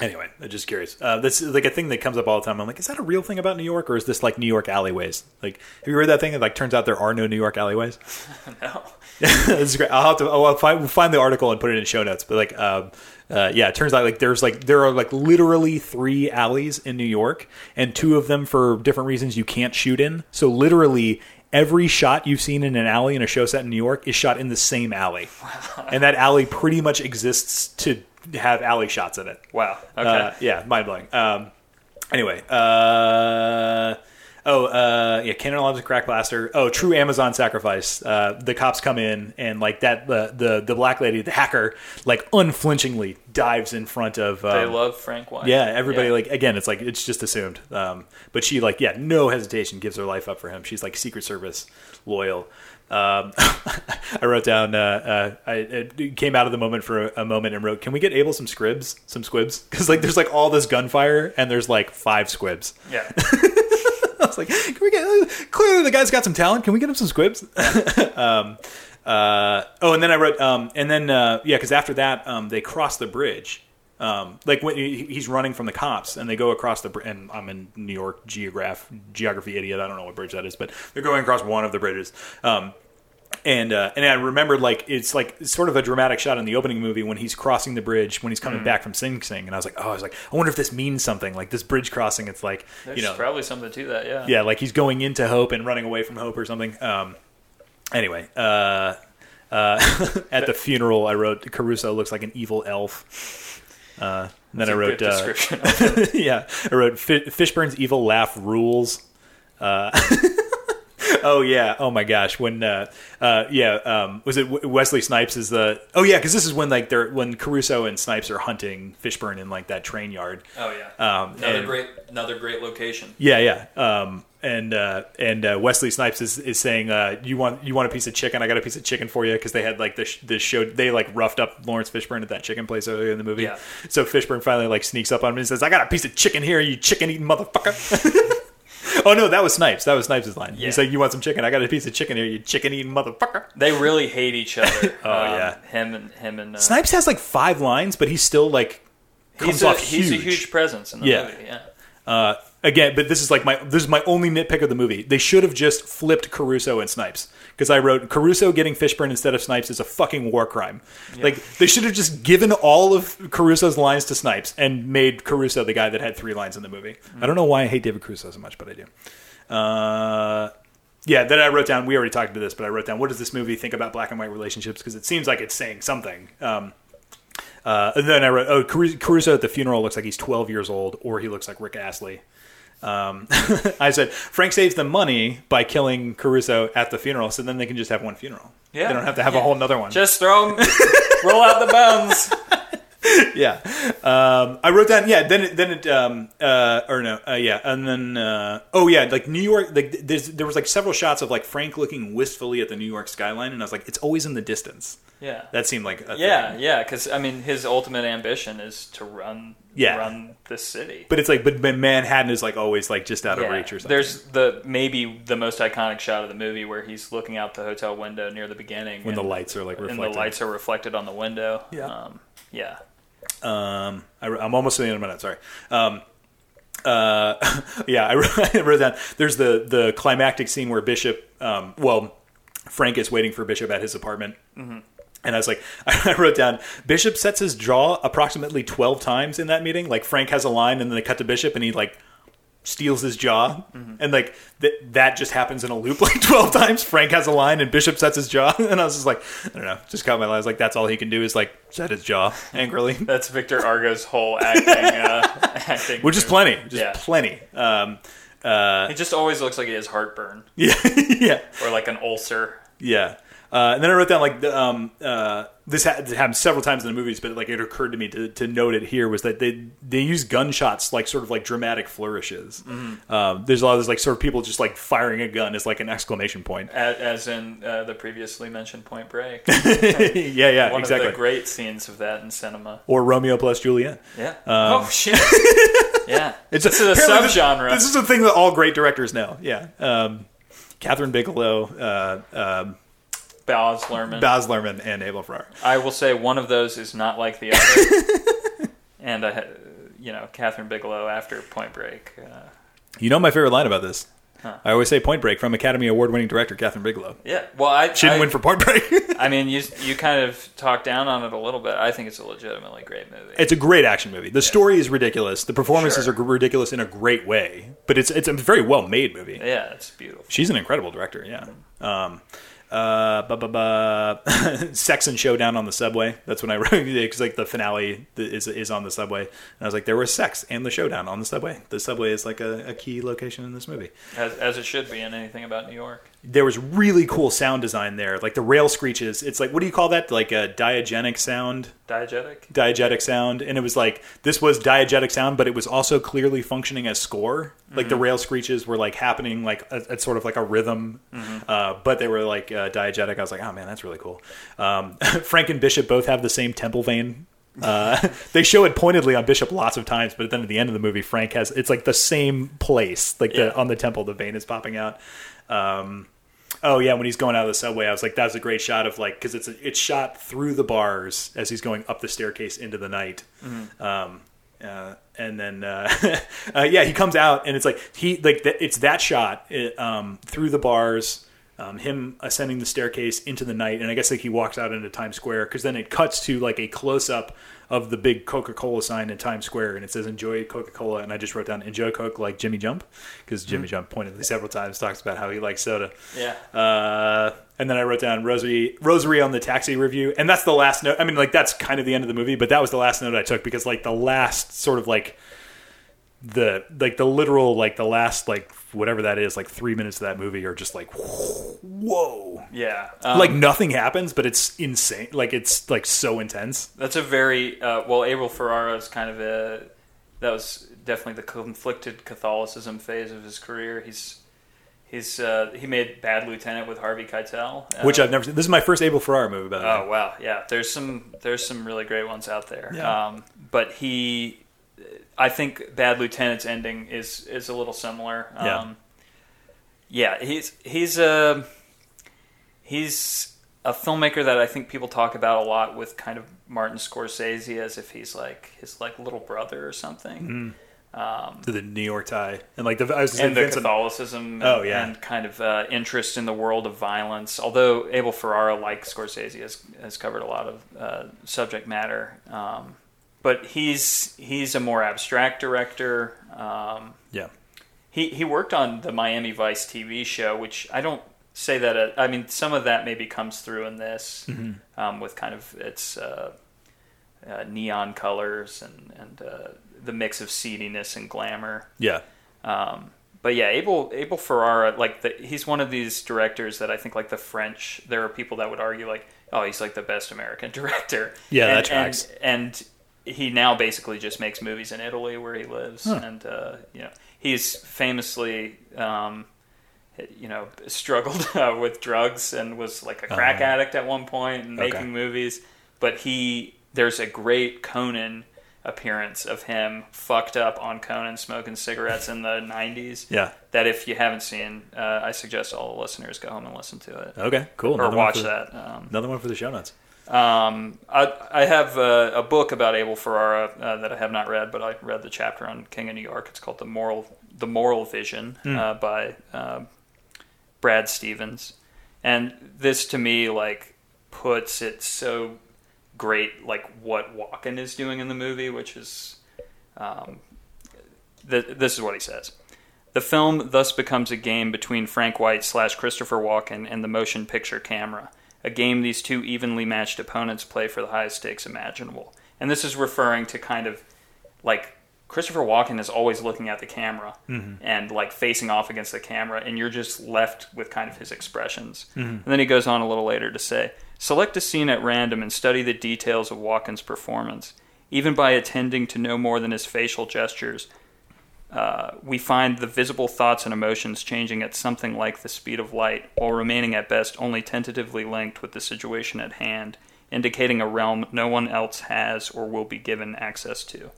Anyway, I'm just curious. Uh, this is like a thing that comes up all the time. I'm like, is that a real thing about New York, or is this like New York alleyways? Like, have you read that thing? That like turns out there are no New York alleyways. no. this is great. I'll have to. I'll find, we'll find the article and put it in show notes. But like, um, uh, yeah, it turns out like there's like there are like literally three alleys in New York, and two of them for different reasons you can't shoot in. So literally. Every shot you've seen in an alley in a show set in New York is shot in the same alley, and that alley pretty much exists to have alley shots in it. Wow. Okay. Uh, yeah, mind blowing. Um, anyway, uh, oh uh, yeah, Cannon Lobs and Crack Blaster. Oh, true Amazon sacrifice. Uh, the cops come in and like that. The the the black lady, the hacker, like unflinchingly dives in front of. Um, they love Frank White. yeah, everybody Yeah. like again, it's like it's just assumed. Um, but she like yeah, no hesitation gives her life up for him. She's like Secret Service loyal. Um, I wrote down. Uh, uh, I came out of the moment for a, a moment and wrote, "Can we get Abel some scribs, Some squibs? Because like there's like all this gunfire and there's like five squibs. Yeah. I was like, can we get? Clearly, the guy's got some talent. Can we get him some squibs? um, uh, oh, and then I wrote, um, and then uh, yeah, because after that, um, they cross the bridge. Um, like when he's running from the cops, and they go across the bridge. And I'm in New York, geograph geography idiot. I don't know what bridge that is, but they're going across one of the bridges. Um, and uh, and I remembered like it's like it's sort of a dramatic shot in the opening movie when he's crossing the bridge when he's coming back from Sing Sing, and I was like, oh, I was like, I wonder if this means something. Like this bridge crossing, it's like There's you know, probably something to that. Yeah. yeah, like he's going into Hope and running away from Hope or something. Um, anyway, uh, uh, at the funeral, I wrote Caruso looks like an evil elf. Uh, and then I wrote, uh, description. yeah, I wrote Fi- Fishburne's evil laugh rules. Uh, oh yeah, oh my gosh, when uh, uh, yeah, um, was it W- Wesley Snipes is the oh yeah, because this is when like they're when Caruso and Snipes are hunting Fishburne in like that train yard. oh yeah. Um, another and- great, another great location. Yeah, yeah. Um, and uh, and uh, Wesley Snipes is, is saying, uh, "You want you want a piece of chicken? I got a piece of chicken for you." Because they had like this this show, they like roughed up Laurence Fishburne at that chicken place earlier in the movie. Yeah. So Fishburne finally like sneaks up on him and says, "I got a piece of chicken here, you chicken eating motherfucker." oh no, that was Snipes. That was Snipes' line. Yeah. He's like, "You want some chicken? I got a piece of chicken here, you chicken eating motherfucker." They really hate each other. Oh, Um, yeah. him and him and uh, Snipes has like five lines, but he's still like He's a, he's huge. a huge presence in the Yeah. movie. Yeah. Again, but this is like my this is my only nitpick of the movie. They should have just flipped Caruso and Snipes because I wrote Caruso getting Fishburne instead of Snipes is a fucking war crime. Like they should have just given all of Caruso's lines to Snipes and made Caruso the guy that had three lines in the movie. I don't know why I hate David Caruso so much, but I do. Uh, yeah, then I wrote down. We already talked about this, but I wrote down. What does this movie think about black and white relationships? Because it seems like it's saying something. Um, uh, and then I wrote, oh, Caruso, Caruso at the funeral looks like he's 12 years old, or he looks like Rick Astley. Um, I said Frank saves them money by killing Caruso at the funeral, so then they can just have one funeral. Yeah. they don't have to have a whole nother one. Just throw 'em- roll out the bones. yeah, um, I wrote down. Yeah, then it, then it, um, uh, or no, uh, yeah, and then uh, oh yeah, like New York. Like there's, there was like several shots of like Frank looking wistfully at the New York skyline, and I was like, it's always in the distance. Yeah. That seemed like a Yeah, thing. yeah, because I mean, his ultimate ambition is to run, Yeah. run this city. But it's like, but Manhattan is like always like just out of reach or something. There's the maybe the most iconic shot of the movie where he's looking out the hotel window near the beginning, when the lights are like and reflected. the lights are reflected on the window. Yeah. um, yeah. Um, I, am almost to the end of my notes. Sorry. Um, uh, yeah, I wrote, I wrote down. There's the the climactic scene where Bishop, um, well, Frank is waiting for Bishop at his apartment. And I was like, I wrote down, Bishop sets his jaw approximately 12 times in that meeting. Like, Frank has a line, and then they cut to Bishop, and he, like, steals his jaw. And, like, th- that just happens in a loop, like, 12 times. Frank has a line, and Bishop sets his jaw. And I was just like, I don't know, just caught my was like, that's all he can do is, like, set his jaw angrily. That's Victor Argo's whole acting. Uh, acting, which is plenty, just Yeah. plenty. Um, uh, He just always looks like he has heartburn yeah, yeah, or like an ulcer. yeah. Uh, and then I wrote down like the, um, uh, this ha- it happened several times in the movies, but like it occurred to me to, to note it here was that they they use gunshots like sort of like dramatic flourishes. Um, there's a lot of this like sort of people just like firing a gun is like an exclamation point. As, as in uh, the previously mentioned Point Break. yeah, yeah, One exactly. of the great scenes of that in cinema. or Romeo plus Juliet. Yeah. oh shit. yeah. It's this is a apparently this- subgenre. This, is a thing that all great directors know. Yeah. Um, Kathryn Bigelow, uh, um, Baz Luhrmann. Baz Luhrmann, and Abel Ferrara. I will say one of those is not like the other. and I, you know, Kathryn Bigelow after Point Break. Uh, You know my favorite line about this. Huh. I always say Point Break from Academy Award winning director Kathryn Bigelow. yeah. Well, I She didn't I, win for Point Break. I mean, you you kind of talked down on it a little bit. I think it's a legitimately great movie. it's a great action movie. The story is ridiculous. The performances Sure. are ridiculous in a great way. But it's it's a very well made movie. yeah, it's beautiful. She's an incredible director. Yeah. Um, uh, bu- bu- bu- sex and showdown on the subway. That's when I wrote because like the finale is is on the subway, and I was like, there was sex and the showdown on the subway. The subway is like a, a key location in this movie. As, as it should be in anything about New York. There was really cool sound design there. Like the rail screeches. It's like what do you call that? Like a diagenic sound, Diegetic? diegetic sound. And it was like this was diegetic sound, but it was also clearly functioning as score. Like the rail screeches were like happening like at sort of like a rhythm, uh, but they were like uh, diegetic. I was like, oh man, that's really cool. Um, Frank and Bishop both have the same temple vein. Uh, they show it pointedly on Bishop lots of times, but then at the end of the movie, Frank has it's like the same place, like Yeah. the on the temple, the vein is popping out. Um, oh yeah, when he's going out of the subway, I was like, that's a great shot of like because it's it's shot through the bars as he's going up the staircase into the night. Um, uh, and then uh, uh, yeah, he comes out and it's like he like th- it's that shot it, um, through the bars. Um, him ascending the staircase into the night, and I guess like he walks out into Times Square because then it cuts to like a close up of the big Coca Cola sign in Times Square, and it says "Enjoy Coca Cola," and I just wrote down "Enjoy Coke" like Jimmy Jump because Jimmy Jump pointedly several times talks about how he likes soda. Yeah. Uh, and then I wrote down rosary rosary on the taxi review, and that's the last note. I mean, like that's kind of the end of the movie, but that was the last note I took because like the last sort of like the like the literal like the last like whatever that is like three minutes of that movie are just like whoa Yeah. Um, like nothing happens but it's insane like it's like so intense That's a very uh, well. Abel Ferrara is kind of a that was definitely the conflicted Catholicism phase of his career. He's He's uh, he made Bad Lieutenant with Harvey Keitel, uh, which I've never seen. This is my first Abel Ferrara movie, by the way. Oh wow, yeah. There's some there's some really great ones out there. Yeah. Um, but he, I think Bad Lieutenant's ending is is a little similar. Yeah. Um, yeah. He's he's a he's a filmmaker that I think people talk about a lot with kind of Martin Scorsese as if he's like his like little brother or something. to the New York tie and like the I was and the Vincent- Catholicism and, Oh, yeah. and kind of uh, interest in the world of violence. Although Abel Ferrara, like Scorsese, has, has covered a lot of uh, subject matter. Um, but he's he's a more abstract director. Um, yeah, he he worked on the Miami Vice TV show, which I don't say that. uh I mean, some of that maybe comes through in this um, with kind of its uh, uh, neon colors and and uh, the mix of seediness and glamour. yeah, Um, but yeah, Abel Abel Ferrara, like the, he's one of these directors that I think like the French. There are people that would argue like, oh, he's like the best American director. Yeah, and, that tracks. And, and he now basically just makes movies in Italy where he lives, Huh. and uh, you know he's famously. Um, you know, struggled uh, with drugs and was like a crack Uh-huh. addict at one point and Okay. making movies. But he, there's a great Conan appearance of him fucked up on Conan smoking cigarettes in the 90s. yeah. That if you haven't seen, uh, I suggest all the listeners go home and listen to it Okay, cool. or Another watch for- that. Um, Another one for the show notes. Um, I, I have a, a book about Abel Ferrara uh, that I have not read, but I read the chapter on King of New York. It's called the Moral the Moral Vision uh, by uh, Brad Stevens, and this to me like puts it so great, like what Walken is doing in the movie, which is um, th- this is what he says. The film thus becomes a game between Frank White slash Christopher Walken and the motion picture camera, a game these two evenly matched opponents play for the highest stakes imaginable. And this is referring to kind of like Christopher Walken is always looking at the camera mm-hmm. and like facing off against the camera, and you're just left with kind of his expressions. Mm-hmm. And then he goes on a little later to say, Select a scene at random and study the details of Walken's performance. Even by attending to no more than his facial gestures, uh, we find the visible thoughts and emotions changing at something like the speed of light, while remaining at best only tentatively linked with the situation at hand, indicating a realm no one else has or will be given access to.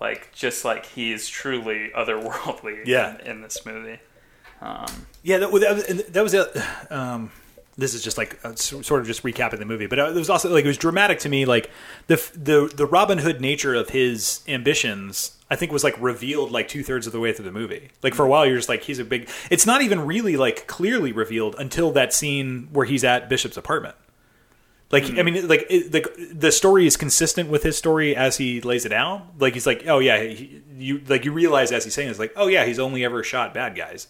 Like, just like he is truly otherworldly Yeah. in, in this movie. Yeah, that, that was that was a. Um, this is just like uh, sort of just recapping the movie, but uh, it was also like it was dramatic to me. Like the the the Robin Hood nature of his ambitions, I think, was like revealed like two thirds of the way through the movie. Like for a while, you're just like he's a big. It's not even really like clearly revealed until that scene where he's at Bishop's apartment. Like I mean, like it, the the story is consistent with his story as he lays it out. Like he's like, oh yeah, he, you like you realize as he's saying it's like, oh yeah, he's only ever shot bad guys.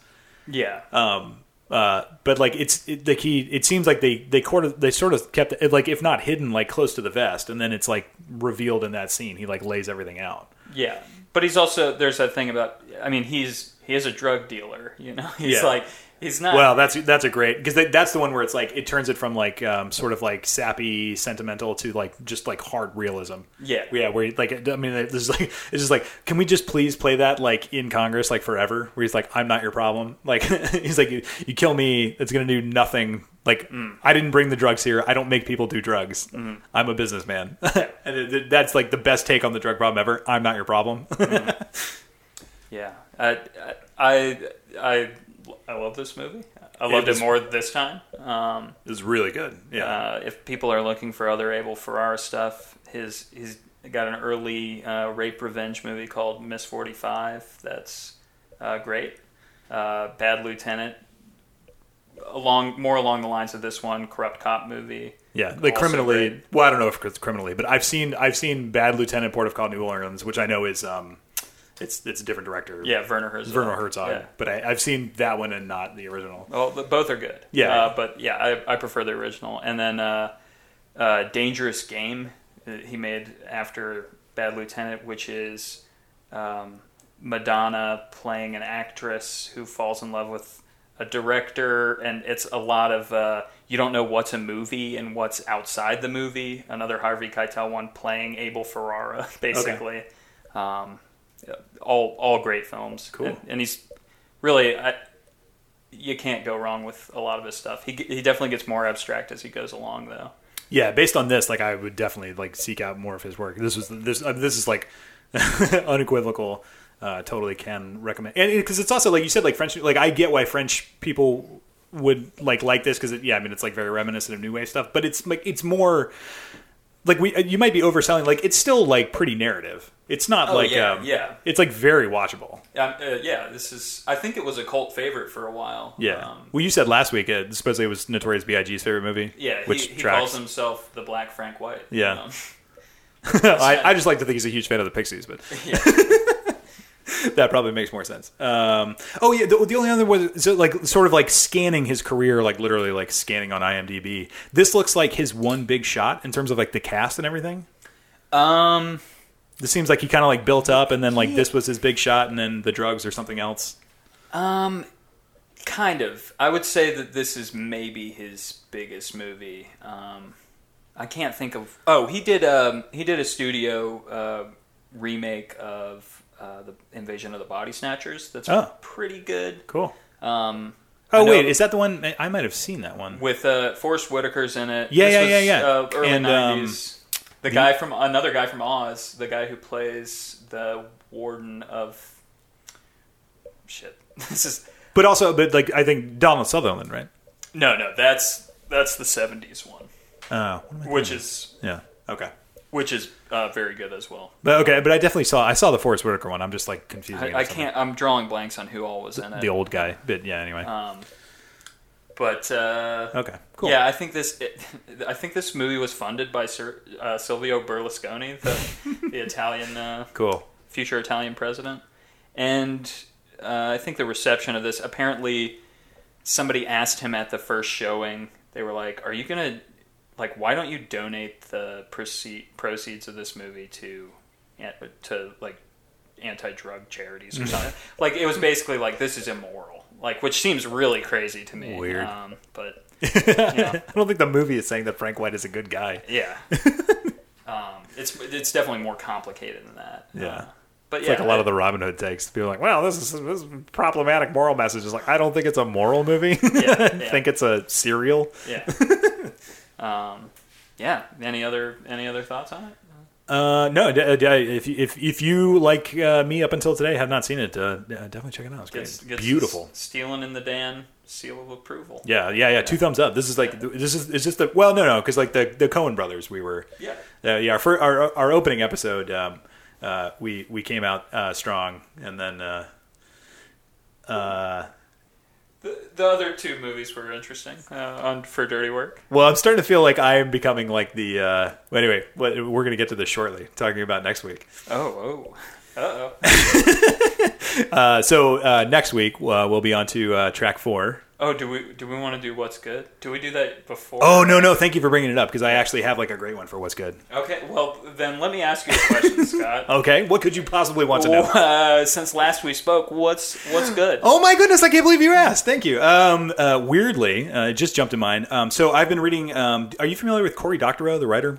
Yeah. Um, uh, but like it's it, like he, it seems like they they sort of they sort of kept it like if not hidden like close to the vest, and then it's like revealed in that scene. He like lays everything out. Yeah, but he's also there's that thing about. I mean, he's he is a drug dealer. You know, he's Yeah. like he's not. Well, that's that's a great because that's the one where it's like it turns it from like um, sort of like sappy sentimental to like just like hard realism. Yeah. yeah. Where like I mean, this is like it's just like can we just please play that like in Congress like forever? Where he's like I'm not your problem. Like he's like you, you kill me, it's gonna do nothing. Like mm. I didn't bring the drugs here. I don't make people do drugs. Mm-hmm. I'm a businessman, and that's like the best take on the drug problem ever. I'm not your problem. Mm-hmm. yeah, I I I I love this movie. I loved was- it more this time. Um, it was really good. Yeah, uh, if people are looking for other Abel Ferrara stuff, his he's got an early uh, rape revenge movie called Miss Forty Five. That's uh, great. Uh, Bad Lieutenant, along more along the lines of this one, corrupt cop movie. Yeah, like criminally. great. Well, I don't know if it's criminally, but I've seen I've seen Bad Lieutenant Port of Call New Orleans, which I know is um, it's it's a different director. Yeah, Werner Herzog. Werner Herzog. Yeah. But I, I've seen that one and not the original. Well, both are good. Yeah. uh, but yeah, I, I prefer the original. And then uh, uh, Dangerous Game uh, he made after Bad Lieutenant, which is um, Madonna playing an actress who falls in love with a director, and it's a lot of uh, you don't know what's a movie and what's outside the movie. Another Harvey Keitel one playing Abel Ferrara, basically. Um, all all great films. Cool. and, and he's really I, you can't go wrong with a lot of his stuff. He he definitely gets more abstract as he goes along, though. Yeah, based on this, like I would definitely like seek out more of his work. This was this uh, this is like unequivocal. Uh, totally can recommend, and because it's also like you said, like French. Like I get why French people would like like this because yeah, I mean it's like very reminiscent of New Wave stuff, but it's like it's more like we you might be overselling. Like it's still like pretty narrative. It's not Oh, like yeah, um, yeah. It's like very watchable. Um, uh, yeah, this is. I think it was a cult favorite for a while. Yeah. Um, well, you said last week uh, supposedly it was Notorious B.I.G.'s favorite movie. yeah. which he, he calls himself the Black Frank White. Yeah. I, I just like to think he's a huge fan of the Pixies, but yeah. that probably makes more sense. Um, oh yeah, the, the only other was so like sort of like scanning his career, like literally like scanning on IMDb. This looks like his one big shot in terms of like the cast and everything. um. This seems like he kind of like built up, and then like this was his big shot, and then the drugs or something else. Um, kind of. I would say that this is maybe his biggest movie. Um, I can't think of. Oh, he did. Um, he did a studio uh, remake of uh, the Invasion of the Body Snatchers. That's Oh. pretty good. Cool. Um, Oh wait, is that the one? I might have seen that one. with uh, Forest Whitaker's in it. Yeah, This yeah, was, yeah, yeah. Uh, early And, um, '90s. the guy from another guy from Oz, the guy who plays the warden of shit. This is But also, but like I think Donald Sutherland, right? no, no. That's that's the '70s one, Uh, which is yeah. Okay. Which is uh, very good as well. But okay, but I definitely saw I saw the Forest Whitaker one. I'm just like confusing. it I, I can't. I'm drawing blanks on who all was in it. The old guy, but yeah. Anyway. Um, but uh, okay. Cool. Yeah, I think this. It, I think this movie was funded by Sir, uh, Silvio Berlusconi, the, the Italian uh, Cool. future Italian president, and uh, I think the reception of this. Apparently, somebody asked him at the first showing. They were like, "Are you gonna like? Why don't you donate the proceed, proceeds of this movie to to like anti-drug charities or something?" like it was basically like this is immoral. Like, which seems really crazy to me. Weird. um, but I don't think the movie is saying that Frank White is a good guy. Yeah. um, it's it's definitely more complicated than that. Yeah. Uh, but It's yeah, like a lot of the Robin Hood takes. People like, "Well, this is this is problematic moral message." It's like I don't think it's a moral movie. Yeah, I think it's a serial. yeah. Um, yeah. Any other any other thoughts on it? Uh, no, d- d- if you- if if you like uh, me up until today have not seen it, uh, definitely check it out. It's. Gets, gets Beautiful. Stealing in the Dan seal of approval. Yeah, yeah, yeah. Two thumbs up. This is like this is it's just the well, no, no, because like the the Coen brothers, we were Yeah. uh, yeah. Our, our our opening episode, um, uh, we we came out uh, strong, and then uh, uh, The, the other two movies were interesting uh, on for Dirty Work. well, I'm starting to feel like I am becoming like the. Uh, well, anyway, what- we're gonna get to this shortly. Talking about next week. Oh, oh. Uh oh. Uh, so uh, next week uh, we'll be on to uh, track four. Oh, do we do we want to do what's good? Do we do that before? Oh no, no, thank you for bringing it up because I actually have like a great one for what's good. Okay. Well, then let me ask you a question, Scott. Okay, what could you possibly want to know? Uh, since last we spoke, what's what's good? Oh my goodness, I can't believe you asked. Thank you. Um, uh, weirdly, uh, it just jumped to mind. Um, so I've been reading. Um, are you familiar with Cory Doctorow, the writer?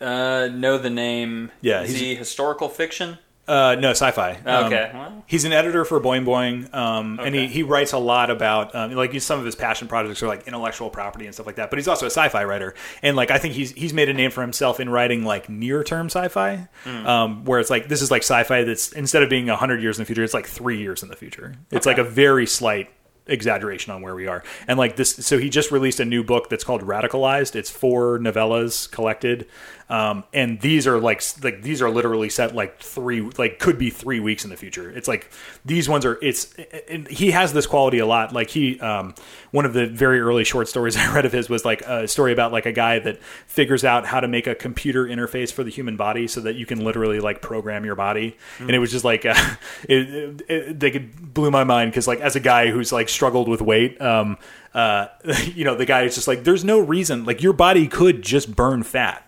Uh, know the name? Yeah, Is he's- he historical fiction? Uh, no, sci-fi. Um, Okay. Well, He's an editor for Boing Boing, um, and he, he writes a lot about um, like some of his passion projects are like intellectual property and stuff like that. But he's also a sci-fi writer, and like I think he's he's made a name for himself in writing like near-term sci-fi, um, where it's like this is like sci-fi that's instead of being hundred years in the future, it's like three years in the future. It's like a very slight exaggeration on where we are. And like this, so he just released a new book that's called Radicalized. It's four novellas collected, um, and these are like like these are literally set like three like could be three weeks in the future. It's like these ones are. It's and he has this quality a lot. Like he, um, one of the very early short stories I read of his was like a story about like a guy that figures out how to make a computer interface for the human body so that you can literally like program your body. And it was just like uh, it, it, it, they could blew my mind because like as a guy who's like struggled with weight, um, uh, you know, the guy is just like, there's no reason like your body could just burn fat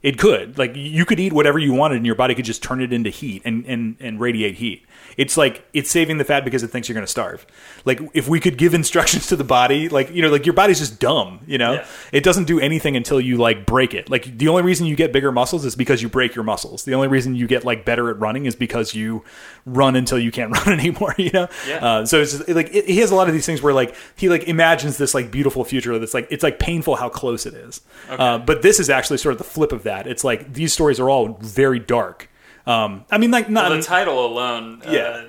It could. Like you could eat whatever you wanted and your body could just turn it into heat and, and, and radiate heat. It's like it's saving the fat because it thinks you're going to starve. Like if we could give instructions to the body, like you know, like your body's just dumb, you know? Yeah. It doesn't do anything until you like break it. Like the only reason you get bigger muscles is because you break your muscles. The only reason you get like better at running is because you run until you can't run anymore, you know? Yeah. Uh, so it's just, like it, he has a lot of these things where like he like imagines this like beautiful future that's like it's like painful how close it is. Uh, but this is actually sort of the flip of that. It's like these stories are all very dark. Um, I mean, like not Well, the title alone, uh, Yeah.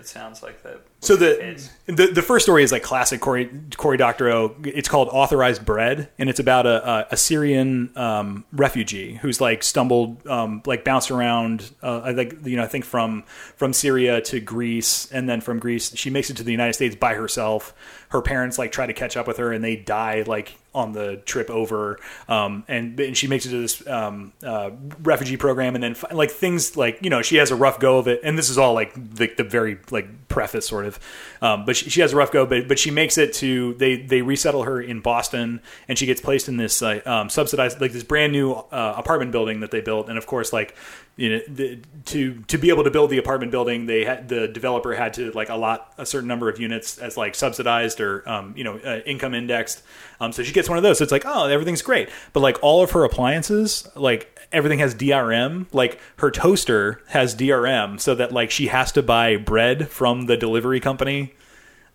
it sounds like that. so the the. The the first story is like classic Cory Cory Doctorow. It's called Authorized Bread, and it's about a, a, a Syrian um, refugee who's like stumbled, um, like bounced around. Uh, I think you know, I think from from Syria to Greece, and then from Greece, she makes it to the United States by herself. Her parents like try to catch up with her, and they die like on the trip over. Um, and, and she makes it to this um, uh, refugee program, and then like things like you know she has a rough go of it, and this is all like the, the very like preface sort of. Um, but she, she has a rough go, but but she makes it to they they resettle her in Boston, and she gets placed in this uh, um, subsidized like this brand new uh, apartment building that they built, and of course like you know the, to to be able to build the apartment building, they had the developer had to like allot a certain number of units as like subsidized or um, you know uh, income indexed. Um, so she gets one of those. So it's like oh everything's great, but like all of her appliances like everything has DRM. Like her toaster has DRM, so that like she has to buy bread from the delivery company.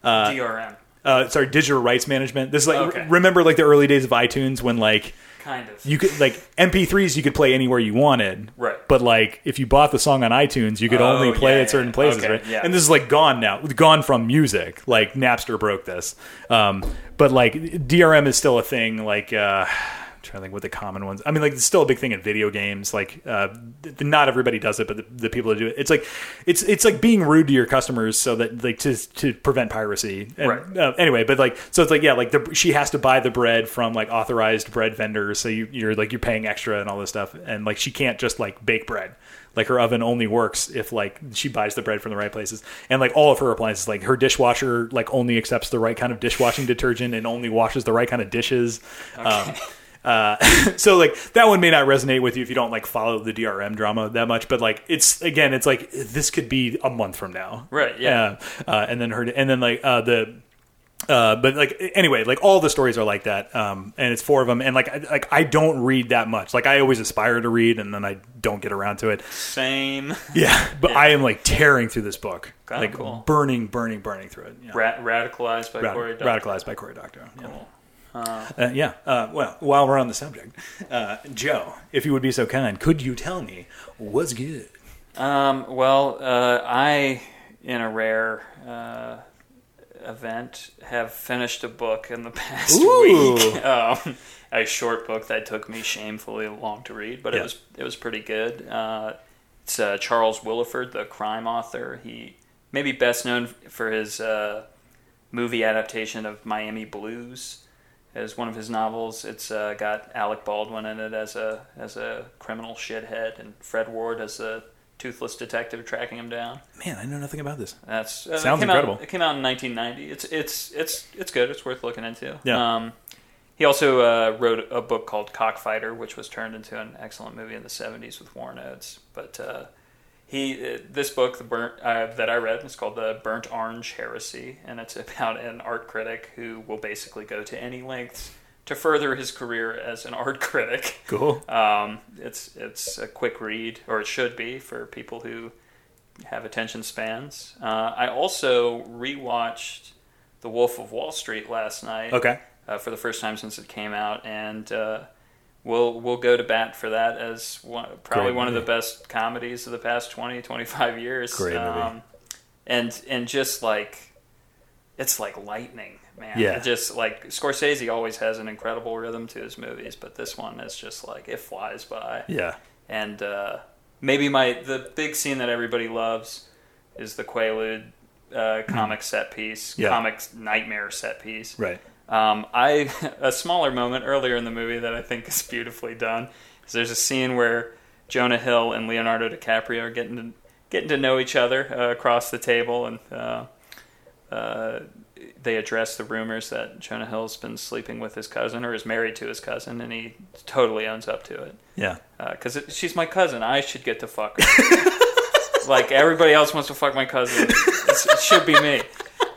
DRM, Uh, sorry, digital rights management. This is like Okay. remember like the early days of iTunes when like kind of. you could like MP3s you could play anywhere you wanted. Right. But like if you bought the song on iTunes, you could Oh, only play yeah, it certain yeah. places, Okay, right? yeah. And this is like gone now. Gone from music. Like Napster broke this. Um, but like DRM is still a thing like uh trying to think what the common ones. I mean, like it's still a big thing in video games. Like, uh, th- not everybody does it, but the, the people that do it, it's like, it's it's like being rude to your customers so that like to to prevent piracy. And, Right. uh, anyway, but like, so it's like, yeah, like the, she has to buy the bread from like authorized bread vendors. So you, you're like, you're paying extra and all this stuff. And like, she can't just like bake bread. Like her oven only works if like she buys the bread from the right places. And like all of her appliances, like her dishwasher, like only accepts the right kind of dishwashing detergent and only washes the right kind of dishes. Um, uh, so like that one may not resonate with you if you don't like follow the DRM drama that much, but like it's again, it's like this could be a month from now, Right, yeah. uh, and then her, and then like uh, the, uh, but like anyway, like all the stories are like that, um, and it's four of them, and like I, like I don't read that much. Like I always aspire to read, and then I don't get around to it. Same. Yeah, but I am like tearing through this book, Oh, like cool. burning, burning, burning through it. Yeah. Ra- radicalized by Rad- Cory. Doctorow. radicalized by Cory Doctorow. Yeah. Cool. Uh, yeah. Uh, well, while we're on the subject, uh, Joe, if you would be so kind, could you tell me what's good? Um, well, uh, I, in a rare uh, event, have finished a book in the past Ooh. week. Um, a short book that took me shamefully long to read, but Yeah. it was it was pretty good. Uh, it's uh, Charles Willeford, the crime author. He may be best known for his uh, movie adaptation of Miami Blues as one of his novels. It's uh, got Alec Baldwin in it as a as a criminal shithead, and Fred Ward as a toothless detective tracking him down. Man, I know nothing about this. That's uh, Sounds it incredible. Out, it came out in 1990. It's it's it's it's good. It's worth looking into. Yeah. Um, he also uh, wrote a book called Cockfighter, which was turned into an excellent movie in the 70s with Warren Oates. But uh, he uh, this book the burnt uh, that I read is called the Burnt Orange Heresy, and it's about an art critic who will basically go to any lengths to further his career as an art critic. Cool. Um, it's it's a quick read, or it should be for people who have attention spans. Uh, I also rewatched The Wolf of Wall Street last night Okay. uh, for the first time since it came out, and uh, we'll we'll go to bat for that as one, probably Great one of the best comedies of the past 20, 25 years. Um, Great movie. and and just like it's like lightning, man. Yeah. It just like Scorsese always has an incredible rhythm to his movies, but this one is just like it flies by. Yeah. And uh, maybe my the big scene that everybody loves is the Quaalude uh, comic set piece, Hmm. Yeah. comic nightmare set piece. Right. Um, I a smaller moment earlier in the movie that I think is beautifully done is there's a scene where Jonah Hill and Leonardo DiCaprio are getting to, getting to know each other uh, across the table, and uh, uh, they address the rumors that Jonah Hill's been sleeping with his cousin or is married to his cousin, and he totally owns up to it. Yeah. Because she's my cousin, I should get to fuck her. like everybody else wants to fuck my cousin, it's, it should be me.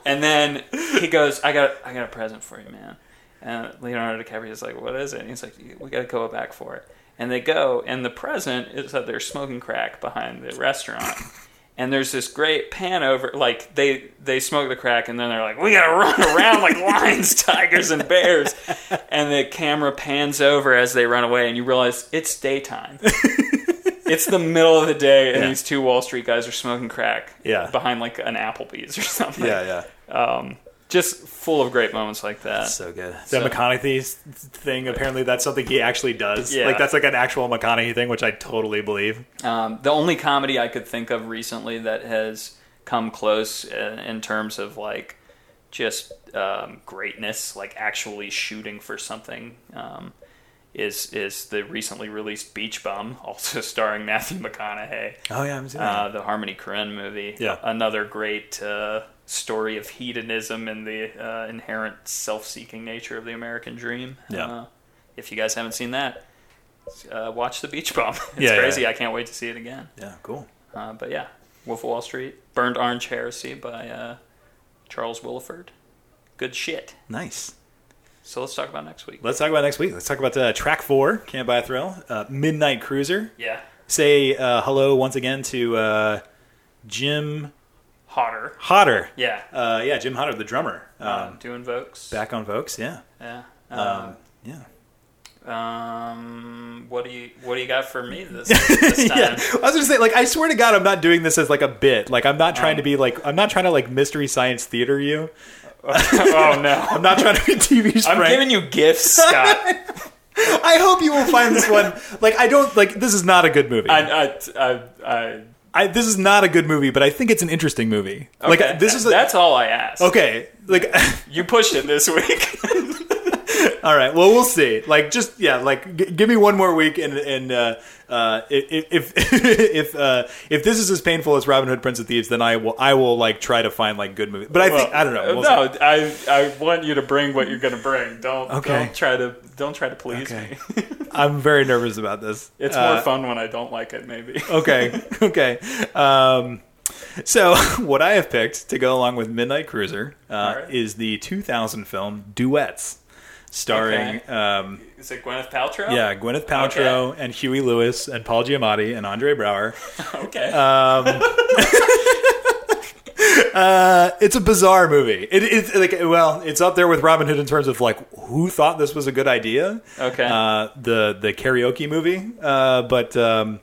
And then he goes, "I got, I got a present for you, man." And Leonardo DiCaprio's like, "What is it?" And he's like, "We got to go back for it." And they go, and the present is that they're smoking crack behind the restaurant. And there's this great pan over, like they they smoke the crack, and then they're like, "We gotta run around like lions, tigers, and bears." And the camera pans over as they run away, and you realize it's daytime. it's the middle of the day, and Yeah. these two Wall Street guys are smoking crack, Yeah. behind like an Applebee's or something. Yeah, yeah. Um, just full of great moments like that. So good. So- the McConaughey thing, apparently that's something he actually does. Yeah. Like that's like an actual McConaughey thing, which I totally believe. Um, the only comedy I could think of recently that has come close in, in terms of like just um, greatness, like actually shooting for something, um, is is the recently released Beach Bum, also starring Matthew McConaughey. Oh yeah, I'm seeing Uh, the Harmony Korine movie. Yeah. Another great uh, story of hedonism and the uh, inherent self-seeking nature of the American dream. Yeah. Uh, if you guys haven't seen that, uh, watch The Beach Bum. It's Yeah, yeah, crazy. yeah. I can't wait to see it again. yeah, cool. Uh, but yeah, Wolf of Wall Street, Burned Orange Heresy by uh, Charles Willeford. Good shit. Nice. So let's talk about next week. Let's talk about next week. Let's talk about uh, track four, Can't Buy a Thrill, uh, Midnight Cruiser. Yeah. Say uh, hello once again to uh, Jim Hodder. Hodder. Yeah. Uh, yeah, Jim Hodder, the drummer. Um, Uh, doing Vokes. back on Vokes, yeah. Yeah. Um, Um, yeah. Um, what do you what do you got for me this, this time? yeah, I was gonna say, like, I swear to God, I'm not doing this as like a bit. Like, I'm not trying to be like, I'm not trying to like mystery science theater you. Oh no, I'm not trying to be TV I'm giving you gifts, Scott. I hope you will find this one. Like, I don't like. This is not a good movie. I, I, I, I, I, this is not a good movie, but I think it's an interesting movie. Like, this is a, that's all I asked. okay. Like, you pushed it this week. all right. Well, we'll see. Like, just yeah. Like, g- give me one more week, and and uh, uh, if if if uh, if this is as painful as Robin Hood, Prince of Thieves, then I will I will like try to find like good movies. But I think I don't know. We'll see. no, I, I want you to bring what you're going to bring. Don't, Okay. don't try to, don't try to please Okay. me. I'm very nervous about this. It's Uh, more fun when I don't like it. Maybe. okay okay um, so what i have picked to go along with midnight cruiser uh, Alright. is the 2000 film duets starring Okay. um, Is it Gwyneth Paltrow? yeah gwyneth paltrow and huey lewis and paul giamatti and andre braugher Okay. um, uh, it's a bizarre movie it, it's like well it's up there with robin hood in terms of like who thought this was a good idea Okay. uh, the the karaoke movie uh, but um,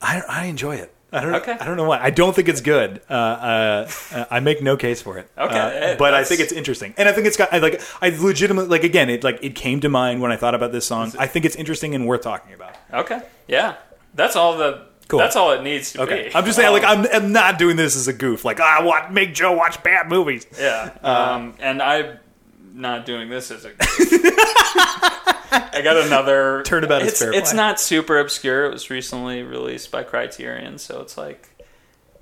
I, I enjoy it I don't, Okay. I don't know why. I don't think it's good. Uh, uh, uh, I make no case for it. Okay, Uh, but I think it's interesting, and I think it's got I like. I legitimately like again. It like it came to mind when I thought about this song. I think it's interesting and worth talking about. okay. Yeah. That's all the. Cool. That's all it needs to Okay, be. I'm just saying, like, Um, I'm, I'm not doing this as a goof. Like, I want make Joe watch bad movies. Yeah. Uh, Um, and I'm not doing this as a. I got another. Turnabout is it's, It's not super obscure. It was recently released by Criterion, so it's like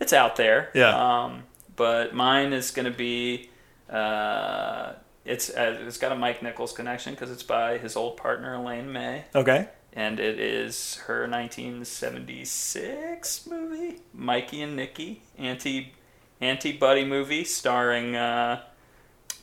it's out there. Yeah. Um, but mine is going to be. Uh, it's uh, it's got a Mike Nichols connection because it's by his old partner Elaine May, Okay, and it is her 1976 movie, Mikey and Nicky, anti anti buddy movie starring uh,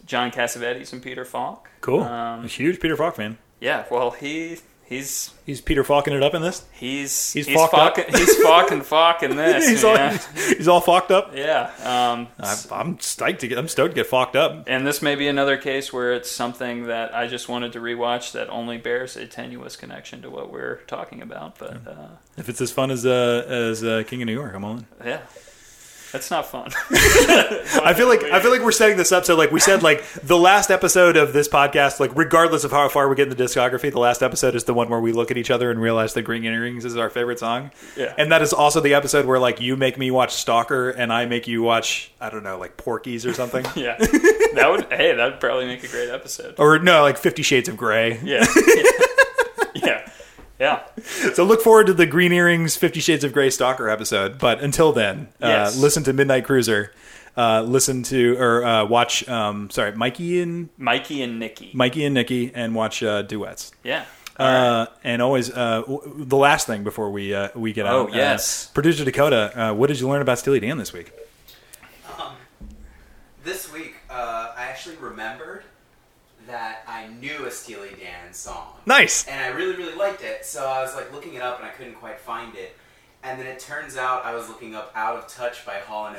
John Cassavetes and Peter Falk. cool. Um, A huge Peter Falk fan. Yeah, well he he's He's Peter Falking it up in this. he's He's he's Falked up. He's Falk Falk in this. he's all he's all fucked up. yeah. Um, I'm, I'm stoked to get. I'm stoked to get fucked up. and this may be another case where it's something that I just wanted to rewatch that only bears a tenuous connection to what we're talking about. But uh, If it's as fun as uh, as uh, King of New York, I'm all in. yeah, that's not fun. I feel like I feel like we're setting this up so like we said like the last episode of this podcast like regardless of how far we get in the discography the last episode is the one where we look at each other and realize that Green Earrings is our favorite song. Yeah. And that is also the episode where like you make me watch Stalker and I make you watch I don't know like Porky's or something. yeah, that would hey that would probably make a great episode. or no, like 50 Shades of Grey. Yeah, yeah, yeah. So look forward to the Green Earrings 50 Shades of Grey Stalker episode, but until then, uh, listen to Midnight Cruiser. uh, listen to or uh, watch. Um, sorry, Mikey and Mikey and Nicky. Mikey and Nicky, and watch uh, duets. yeah. Uh, and always uh, w- the last thing before we uh, we get Oh, out. uh, yes. producer Dakota, uh, what did you learn about Steely Dan this week? Um, this week, uh, I actually remembered that I knew a Steely Dan song. Nice. And I really, really liked it. So I was like looking it up and I couldn't quite find it. And then it turns out I was looking up Out of Touch by Hall & Oates.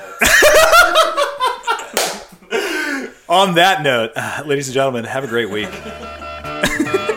On that note, ladies and gentlemen, have a great week.